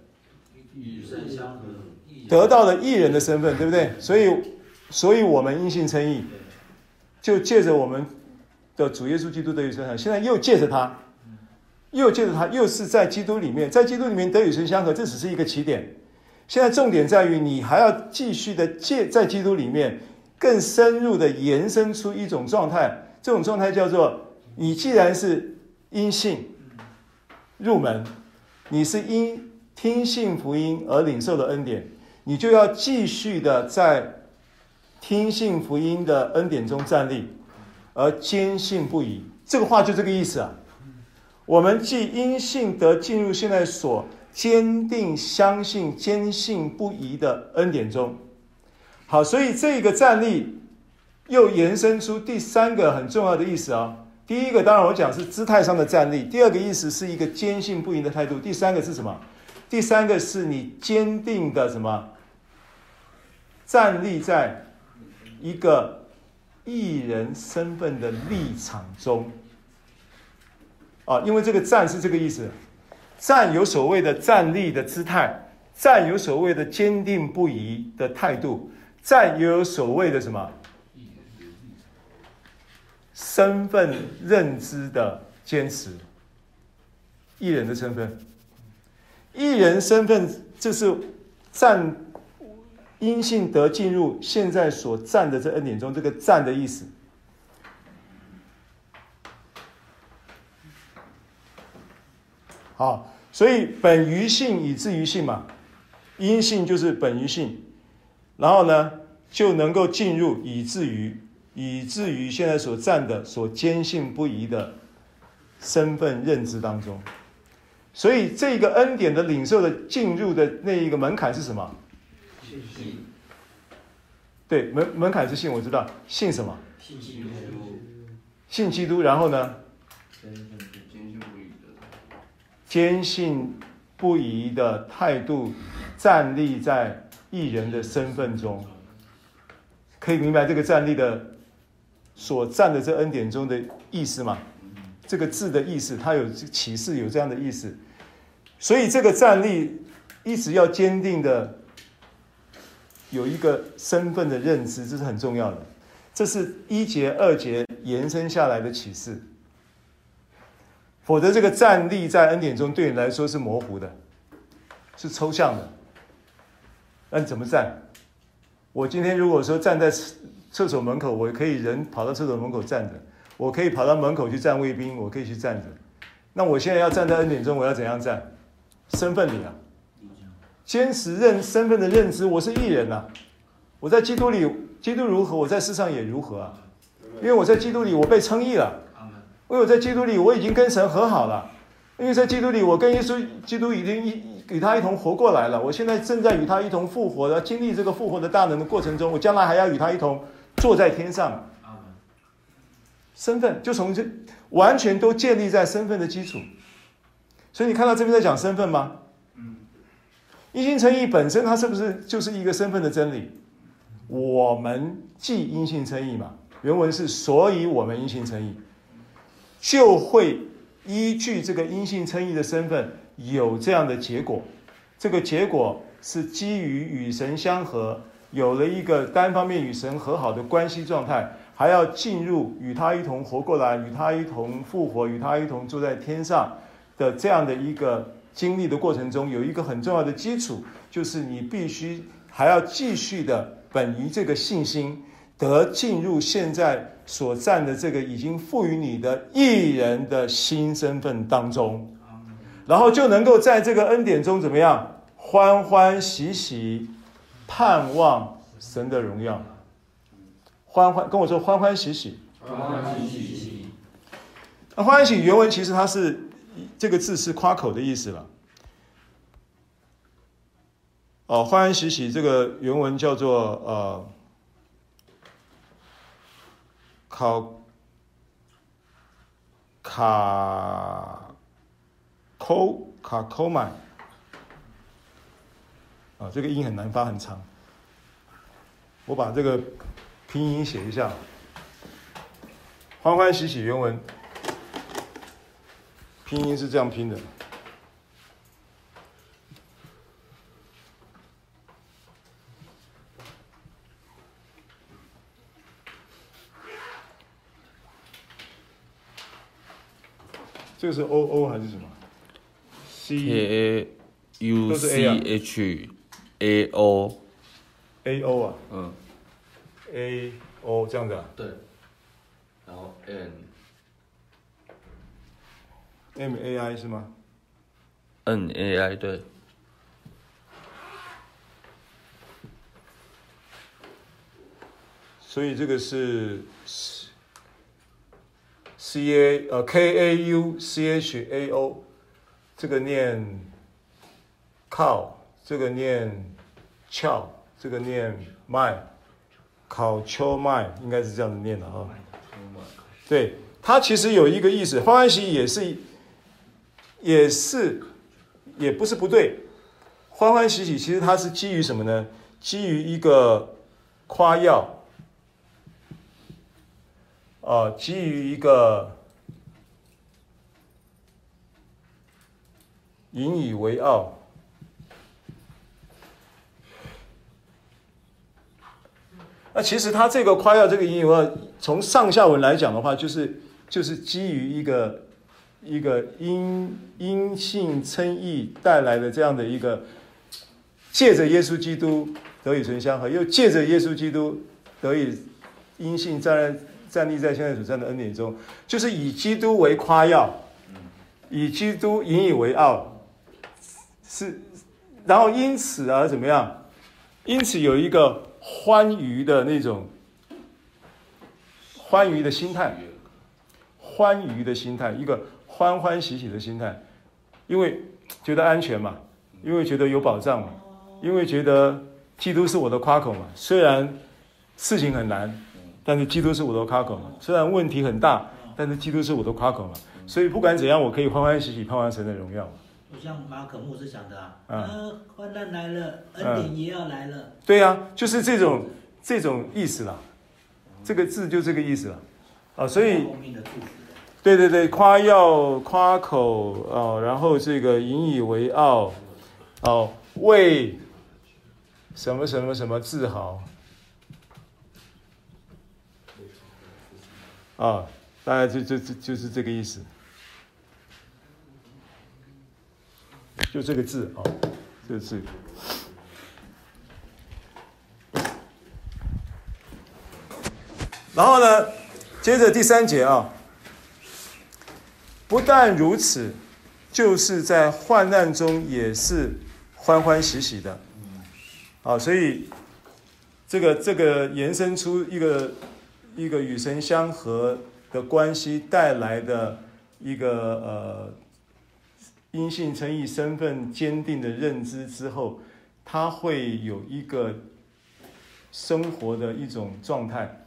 S1: 得到了义人的身份，对不对？所以，所以我们因信称义，就借着我们的主耶稣基督得与神相合，现在又借着他，又借着他，又是在基督里面，在基督里面得与神相合，这只是一个起点。现在重点在于你还要继续的借在基督里面，更深入的延伸出一种状态，这种状态叫做。你既然是因信入门，你是因听信福音而领受的恩典，你就要继续的在听信福音的恩典中站立，而坚信不疑。这个话就这个意思啊。我们既因信得进入现在所坚定相信、坚信不疑的恩典中。好，所以这个站立又延伸出第三个很重要的意思啊。第一个当然我讲是姿态上的站立，第二个意思是一个坚信不疑的态度，第三个是什么？第三个是你坚定的什么？站立在一个艺人身份的立场中。啊，因为这个站是这个意思，站有所谓的站立的姿态，站有所谓的坚定不移的态度，站也有所谓的什么？身份认知的坚持，艺人的身份，艺人身份，这是站因信得进入现在所站的这恩典中，这个站的意思。好，所以本于信以至于信嘛，因信就是本于信，然后呢就能够进入以至于。以至于现在所站的、所坚信不疑的身份认知当中，所以这个恩典的领受的进入的那一个门槛是什么？
S3: 信。
S1: 对，门门槛是信，我知道。信什么？
S3: 信基督。
S1: 信基督，然后呢？
S2: 坚信不疑的态度。
S1: 站立在义人的身份中，可以明白这个站立的。所站的这恩典中的意思嘛，这个字的意思，它有启示，有这样的意思。所以这个站立一直要坚定的有一个身份的认知，这是很重要的。这是一节二节延伸下来的启示。否则，这个站立在恩典中对你来说是模糊的，是抽象的。那你怎么站？我今天如果说站在。厕所门口，我可以人跑到厕所门口站着，我可以跑到门口去站卫兵，我可以去站着。那我现在要站在恩典中，我要怎样站？身份里啊，坚持认身份的认知，我是艺人呐。我在基督里，基督如何，我在世上也如何啊。因为我在基督里，我被称义了。因为我在基督里，我已经跟神和好了。因为在基督里，我跟耶稣基督已经一与他一同活过来了。我现在正在与他一同复活的，经历这个复活的大能的过程中，我将来还要与他一同。坐在天上，身份就从这完全都建立在身份的基础，所以你看到这边在讲身份吗？嗯，因信称义本身它是不是就是一个身份的真理？我们既因信称义嘛，原文是所以我们因信称义，就会依据这个因信称义的身份有这样的结果，这个结果是基于与神相合。有了一个单方面与神和好的关系状态，还要进入与他一同活过来、与他一同复活、与他一同坐在天上的这样的一个经历的过程中，有一个很重要的基础，就是你必须还要继续的本于这个信心，得进入现在所站的这个已经赋予你的艺人的新身份当中，然后就能够在这个恩典中怎么样，欢欢喜喜。盼望神的荣耀，欢欢跟我说欢欢喜喜，欢欢喜喜。那欢欢喜原文其实它是这个字是夸口的意思了。哦，欢欢喜喜这个原文叫做呃，考卡抠卡抠满。啊，这个音很难发，很长。我把这个拼音写一下。欢欢喜喜原文拼音是这样拼的。这个是 O O 还是什么？C
S2: A U
S1: A 啊。
S2: C H A
S1: O，A O 啊。
S2: 嗯
S1: ，，A O 这样子啊。
S2: 对，然后 N
S1: ，M A I 是吗
S2: ？N A I 对，
S1: 所以这个是 C A 呃 K A U C H A O，这个念 cow，这个念翘，这个念麦，考秋麦应该是这样子念的啊。对，它其实有一个意思，欢欢喜喜也是，也是，也不是不对。欢欢喜喜其实它是基于什么呢？基于一个夸耀。啊，基于一个引以为傲。那其实他这个夸耀，这个引以为傲，从上下文来讲的话，就是就是基于一个一个因因信称义带来的这样的一个，借着耶稣基督得以存相合，又借着耶稣基督得以因信站站立在现在所站的恩典中，就是以基督为夸耀，以基督引以为傲，是，然后因此而怎么样？因此有一个欢愉的那种欢愉的心态，欢愉的心态，一个欢欢喜喜的心态，因为觉得安全嘛，因为觉得有保障嘛，因为觉得基督是我的夸口嘛，虽然事情很难。但是基督是我的夸口嘛，虽然问题很大，但是基督是我的夸口嘛，所以不管怎样，我可以欢欢喜喜盼望神的荣耀嘛。
S3: 就像马可牧师讲的啊，
S1: 嗯、
S3: 啊，患难来了，恩典也要来了。
S1: 嗯、对呀、啊，就是这种这种意思啦，这个字就这个意思了，啊，所以，对对对，夸耀夸口啊，然后这个引以为傲，哦、为什么什么什么自豪。啊，大概就就就就是这个意思，就这个字啊，这个字。然后呢，接着第三节啊，不但如此，就是在患难中也是欢欢喜喜的，啊，所以这个这个延伸出一个。一个与神相合的关系带来的一个呃，因信称义身份坚定的认知之后，他会有一个生活的一种状态。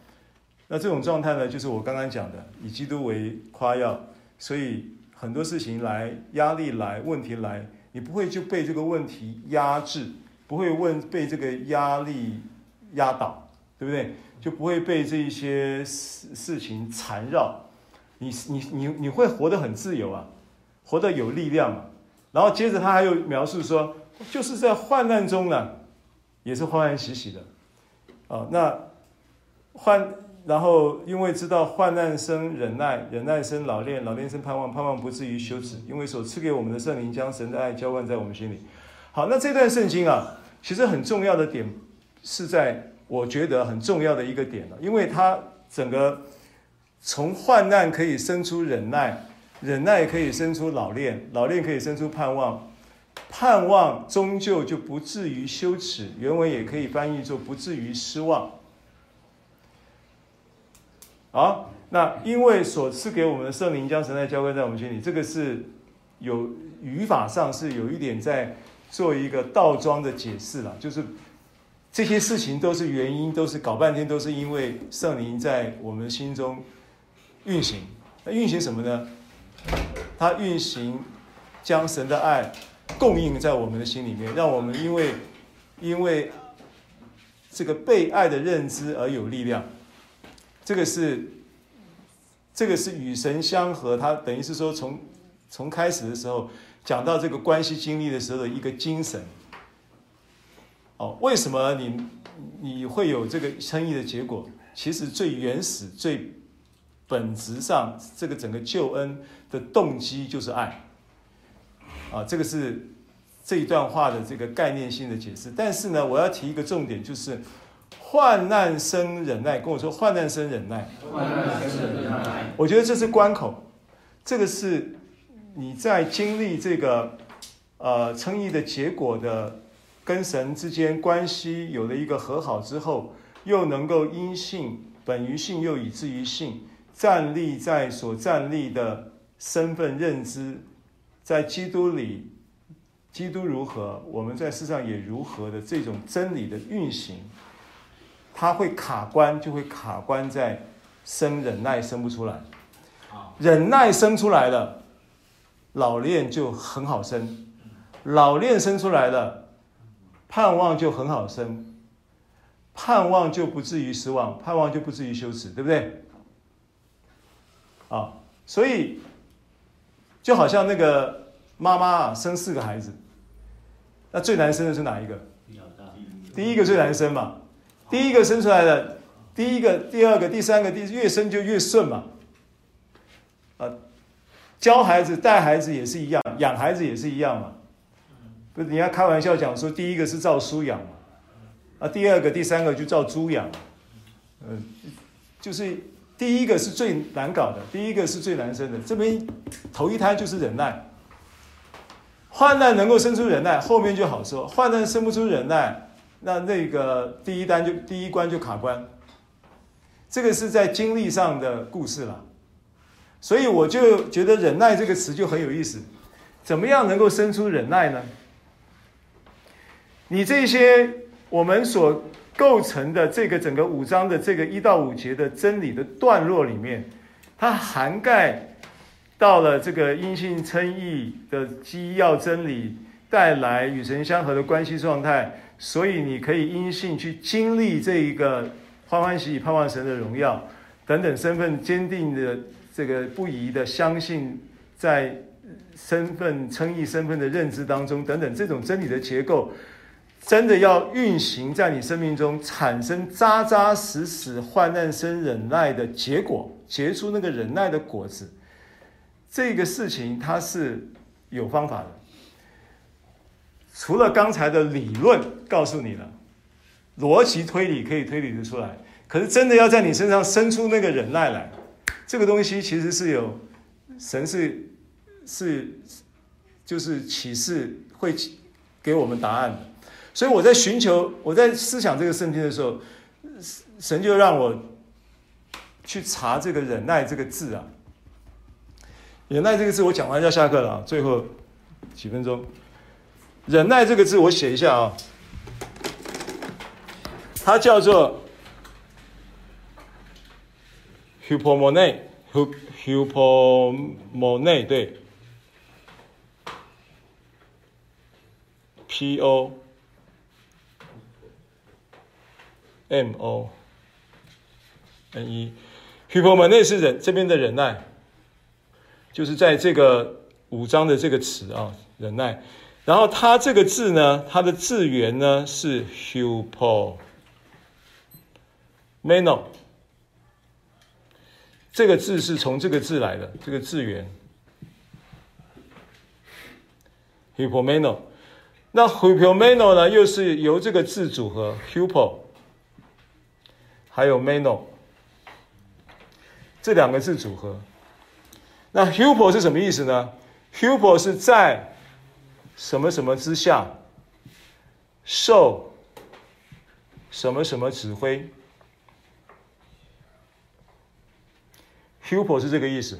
S1: 那这种状态呢，就是我刚刚讲的，以基督为夸耀，所以很多事情来，压力来，问题来，你不会就被这个问题压制，不会问被这个压力压倒，对不对？就不会被这一些事事情缠绕，你你你你会活得很自由啊，活得有力量嘛。然后接着他还有描述说，就是在患难中呢，也是欢欢喜喜的，啊，那患然后因为知道患难生忍耐，忍耐生老练，老练生盼望，盼望不至于羞耻，因为所赐给我们的圣灵将神的爱浇灌在我们心里。好，那这段圣经啊，其实很重要的点是在。我觉得很重要的一个点了，因为它整个从患难可以生出忍耐，忍耐可以生出老练，老练可以生出盼望，盼望终究就不至于羞耻。原文也可以翻译作不至于失望。好，那因为所赐给我们的圣灵将神爱浇灌在我们心里，这个是有语法上是有一点在做一个倒装的解释了，就是。这些事情都是原因，都是搞半天，都是因为圣灵在我们心中运行。那运行什么呢？它运行将神的爱供应在我们的心里面，让我们因为因为这个被爱的认知而有力量。这个是这个是与神相合，他等于是说从从开始的时候讲到这个关系经历的时候的一个精神。哦，为什么你你会有这个生意的结果？其实最原始、最本质上，这个整个救恩的动机就是爱。啊，这个是这一段话的这个概念性的解释。但是呢，我要提一个重点，就是患难生忍耐。跟我说，患难生忍耐。
S3: 患难生忍耐。
S1: 我觉得这是关口，这个是你在经历这个呃称义的结果的。跟神之间关系有了一个和好之后，又能够因信本于信，又以至于信，站立在所站立的身份认知，在基督里，基督如何，我们在世上也如何的这种真理的运行，它会卡关，就会卡关在生忍耐生不出来，忍耐生出来了，老练就很好生，老练生出来了。盼望就很好生，盼望就不至于失望，盼望就不至于羞耻，对不对？啊，所以就好像那个妈妈啊，生四个孩子，那最难生的是哪一个？第一个最难生嘛，第一个生出来的，第一个、第二个、第三个，第越生就越顺嘛。啊，教孩子、带孩子也是一样，养孩子也是一样嘛。不是，你要开玩笑讲说，第一个是照书养嘛，啊，第二个、第三个就照猪养，嗯，就是第一个是最难搞的，第一个是最难生的。这边头一胎就是忍耐，患难能够生出忍耐，后面就好说；患难生不出忍耐，那那个第一单就第一关就卡关。这个是在经历上的故事了，所以我就觉得忍耐这个词就很有意思，怎么样能够生出忍耐呢？你这些我们所构成的这个整个五章的这个一到五节的真理的段落里面，它涵盖到了这个因性称义的基要真理，带来与神相合的关系状态，所以你可以因信去经历这一个欢欢喜喜盼望神的荣耀等等身份坚定的这个不疑的相信，在身份称义身份的认知当中等等这种真理的结构。真的要运行在你生命中，产生扎扎实实患难生忍耐的结果，结出那个忍耐的果子。这个事情它是有方法的，除了刚才的理论告诉你了，逻辑推理可以推理得出来，可是真的要在你身上生出那个忍耐来，这个东西其实是有神是是就是启示会给我们答案的。所以我在寻求，我在思想这个圣经的时候，神就让我去查这个“忍耐”这个字啊。忍耐这个字，我讲完要下课了啊，最后几分钟。忍耐这个字，我写一下啊，它叫做 “hupomone”，“hupomone” 对，P-O。M O N E，hypomone 是忍这边的忍耐，就是在这个五章的这个词啊，忍耐。然后它这个字呢，它的字源呢是 hupomeno，这个字是从这个字来的，这个字源 hupomeno。那 hupomeno 呢，又是由这个字组合 hupo。还有 meno 这两个字组合，那 hupo 是什么意思呢？hupo 是在什么什么之下受什么什么指挥，hupo 是这个意思，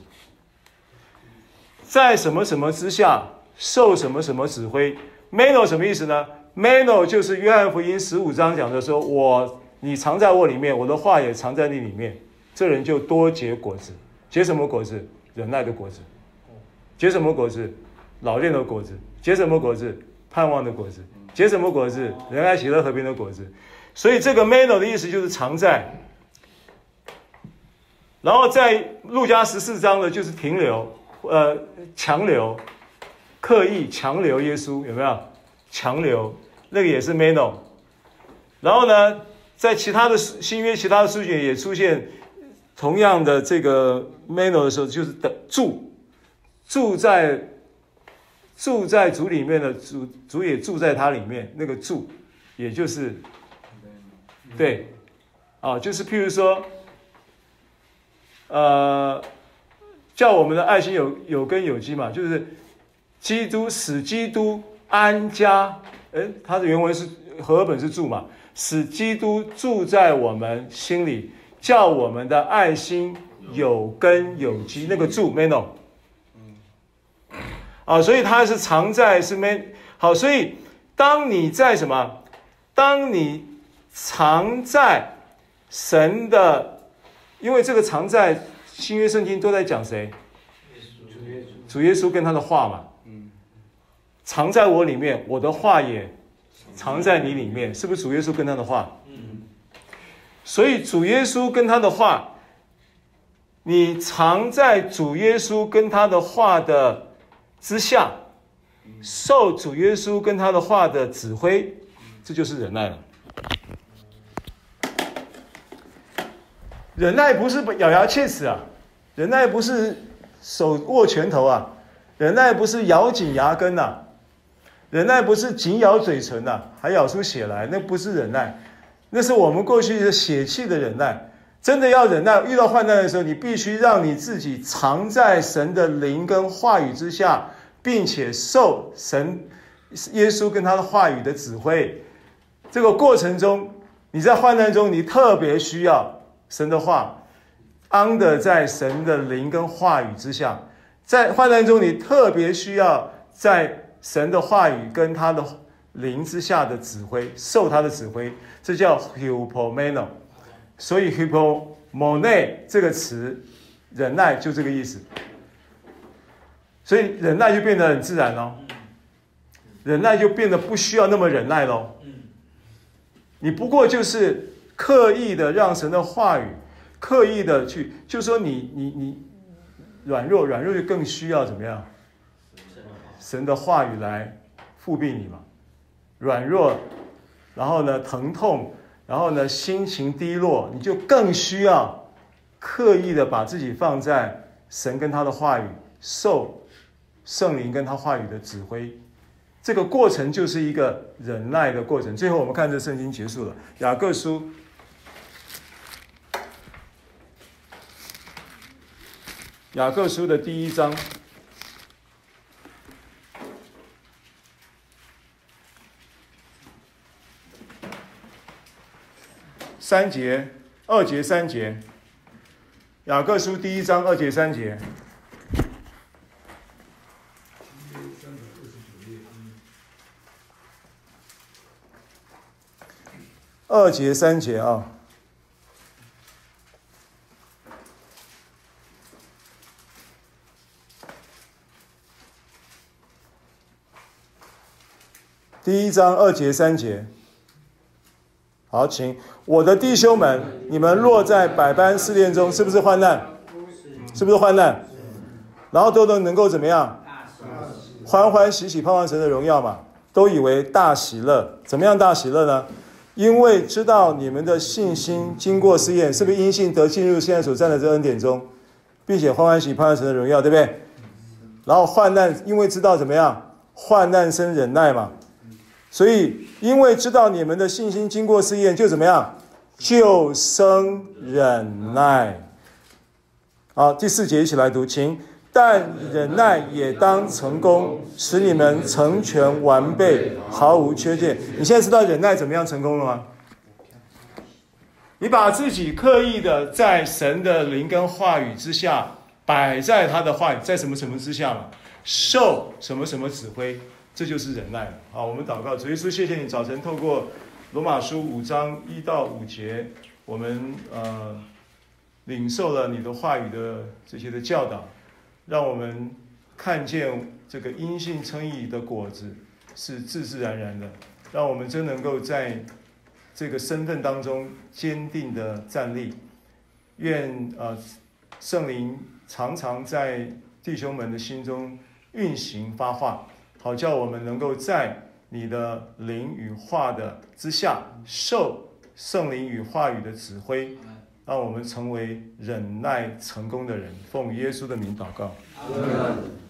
S1: 在什么什么之下受什么什么指挥？Mano 什么意思呢？Mano 就是约翰福音十五章讲的说，我。你藏在我里面，我的话也藏在你里面，这人就多结果子。结什么果子？忍耐的果子。结什么果子？老练的果子。结什么果子？盼望的果子。结什么果子？仁爱、喜乐、和平的果子。所以这个 meno 的意思就是常在然后在路加十四章呢，就是停留，呃，强留，刻意强留耶稣，有没有？强留那个也是 meno。然后呢，在其他的新约其他的书卷也出现同样的这个 meno 的时候，就是等住，住在住在主里面的主，主也住在他里面，那个住，也就是对，啊，就是譬如说。呃，叫我们的爱心有有根有基嘛，就是基督使基督安家，诶，它的原文是和本是住嘛，使基督住在我们心里，叫我们的爱心有根有基，那个住 meno，啊，所以它是藏在是 men，好，所以当你在什么？当你藏在神的。因为这个藏在新约圣经都在讲谁？主耶稣跟他的话嘛。嗯，藏在我里面，我的话也藏在你里面，是不是主耶稣跟他的话？嗯所以主耶稣跟他的话，你藏在主耶稣跟他的话的之下，受主耶稣跟他的话的指挥，这就是忍耐了。忍耐不是咬牙切齿啊，忍耐不是手握拳头啊，忍耐不是咬紧牙根呐、啊，忍耐不是紧咬嘴唇呐、啊，还咬出血来，那不是忍耐，那是我们过去的血气的忍耐。真的要忍耐，遇到患难的时候，你必须让你自己藏在神的灵跟话语之下，并且受神耶稣跟他的话语的指挥。这个过程中，你在患难中，你特别需要。神的话，安的在神的灵跟话语之下，在患难中，你特别需要在神的话语跟他的灵之下的指挥，受他的指挥，这叫 hupomeno。所以 hupomone 这个词，忍耐就这个意思。所以忍耐就变得很自然喽，忍耐就变得不需要那么忍耐喽。你不过就是。刻意的让神的话语，刻意的去，就说你你你软弱，软弱就更需要怎么样？神的话语来复庇你嘛。软弱，然后呢疼痛，然后呢心情低落，你就更需要刻意的把自己放在神跟他的话语，受圣灵跟他话语的指挥。这个过程就是一个忍耐的过程。最后我们看这圣经结束了，雅各书。雅各书的第一章，三节，二节三节。雅各书第一章二节三节。二节三节啊。第一章二节三节，好，请我的弟兄们，你们落在百般试炼中，是不是患难？是不是患难？然后都能能够怎么样？欢欢喜喜盼望神的荣耀嘛，都以为大喜乐。怎么样大喜乐呢？因为知道你们的信心经过试验，是不是因信得进入现在所站的这恩典中，并且欢欢喜盼望神的荣耀，对不对？然后患难，因为知道怎么样？患难生忍耐嘛。所以，因为知道你们的信心经过试验，就怎么样？就生忍耐。好，第四节一起来读，请。但忍耐也当成功，使你们成全完备，毫无缺欠。你现在知道忍耐怎么样成功了吗？你把自己刻意的在神的灵跟话语之下，摆在他的话语，在什么什么之下嘛？受什么什么指挥？这就是忍耐了。好，我们祷告，主耶稣，谢谢你早晨透过罗马书五章一到五节，我们呃领受了你的话语的这些的教导，让我们看见这个因信称义的果子是自自然然的，让我们真能够在这个身份当中坚定的站立。愿呃圣灵常常在弟兄们的心中运行发话，好叫我们能够在你的灵与话的之下，受圣灵与话语的指挥，让我们成为忍耐成功的人。奉耶稣的名祷告。
S3: 阿门。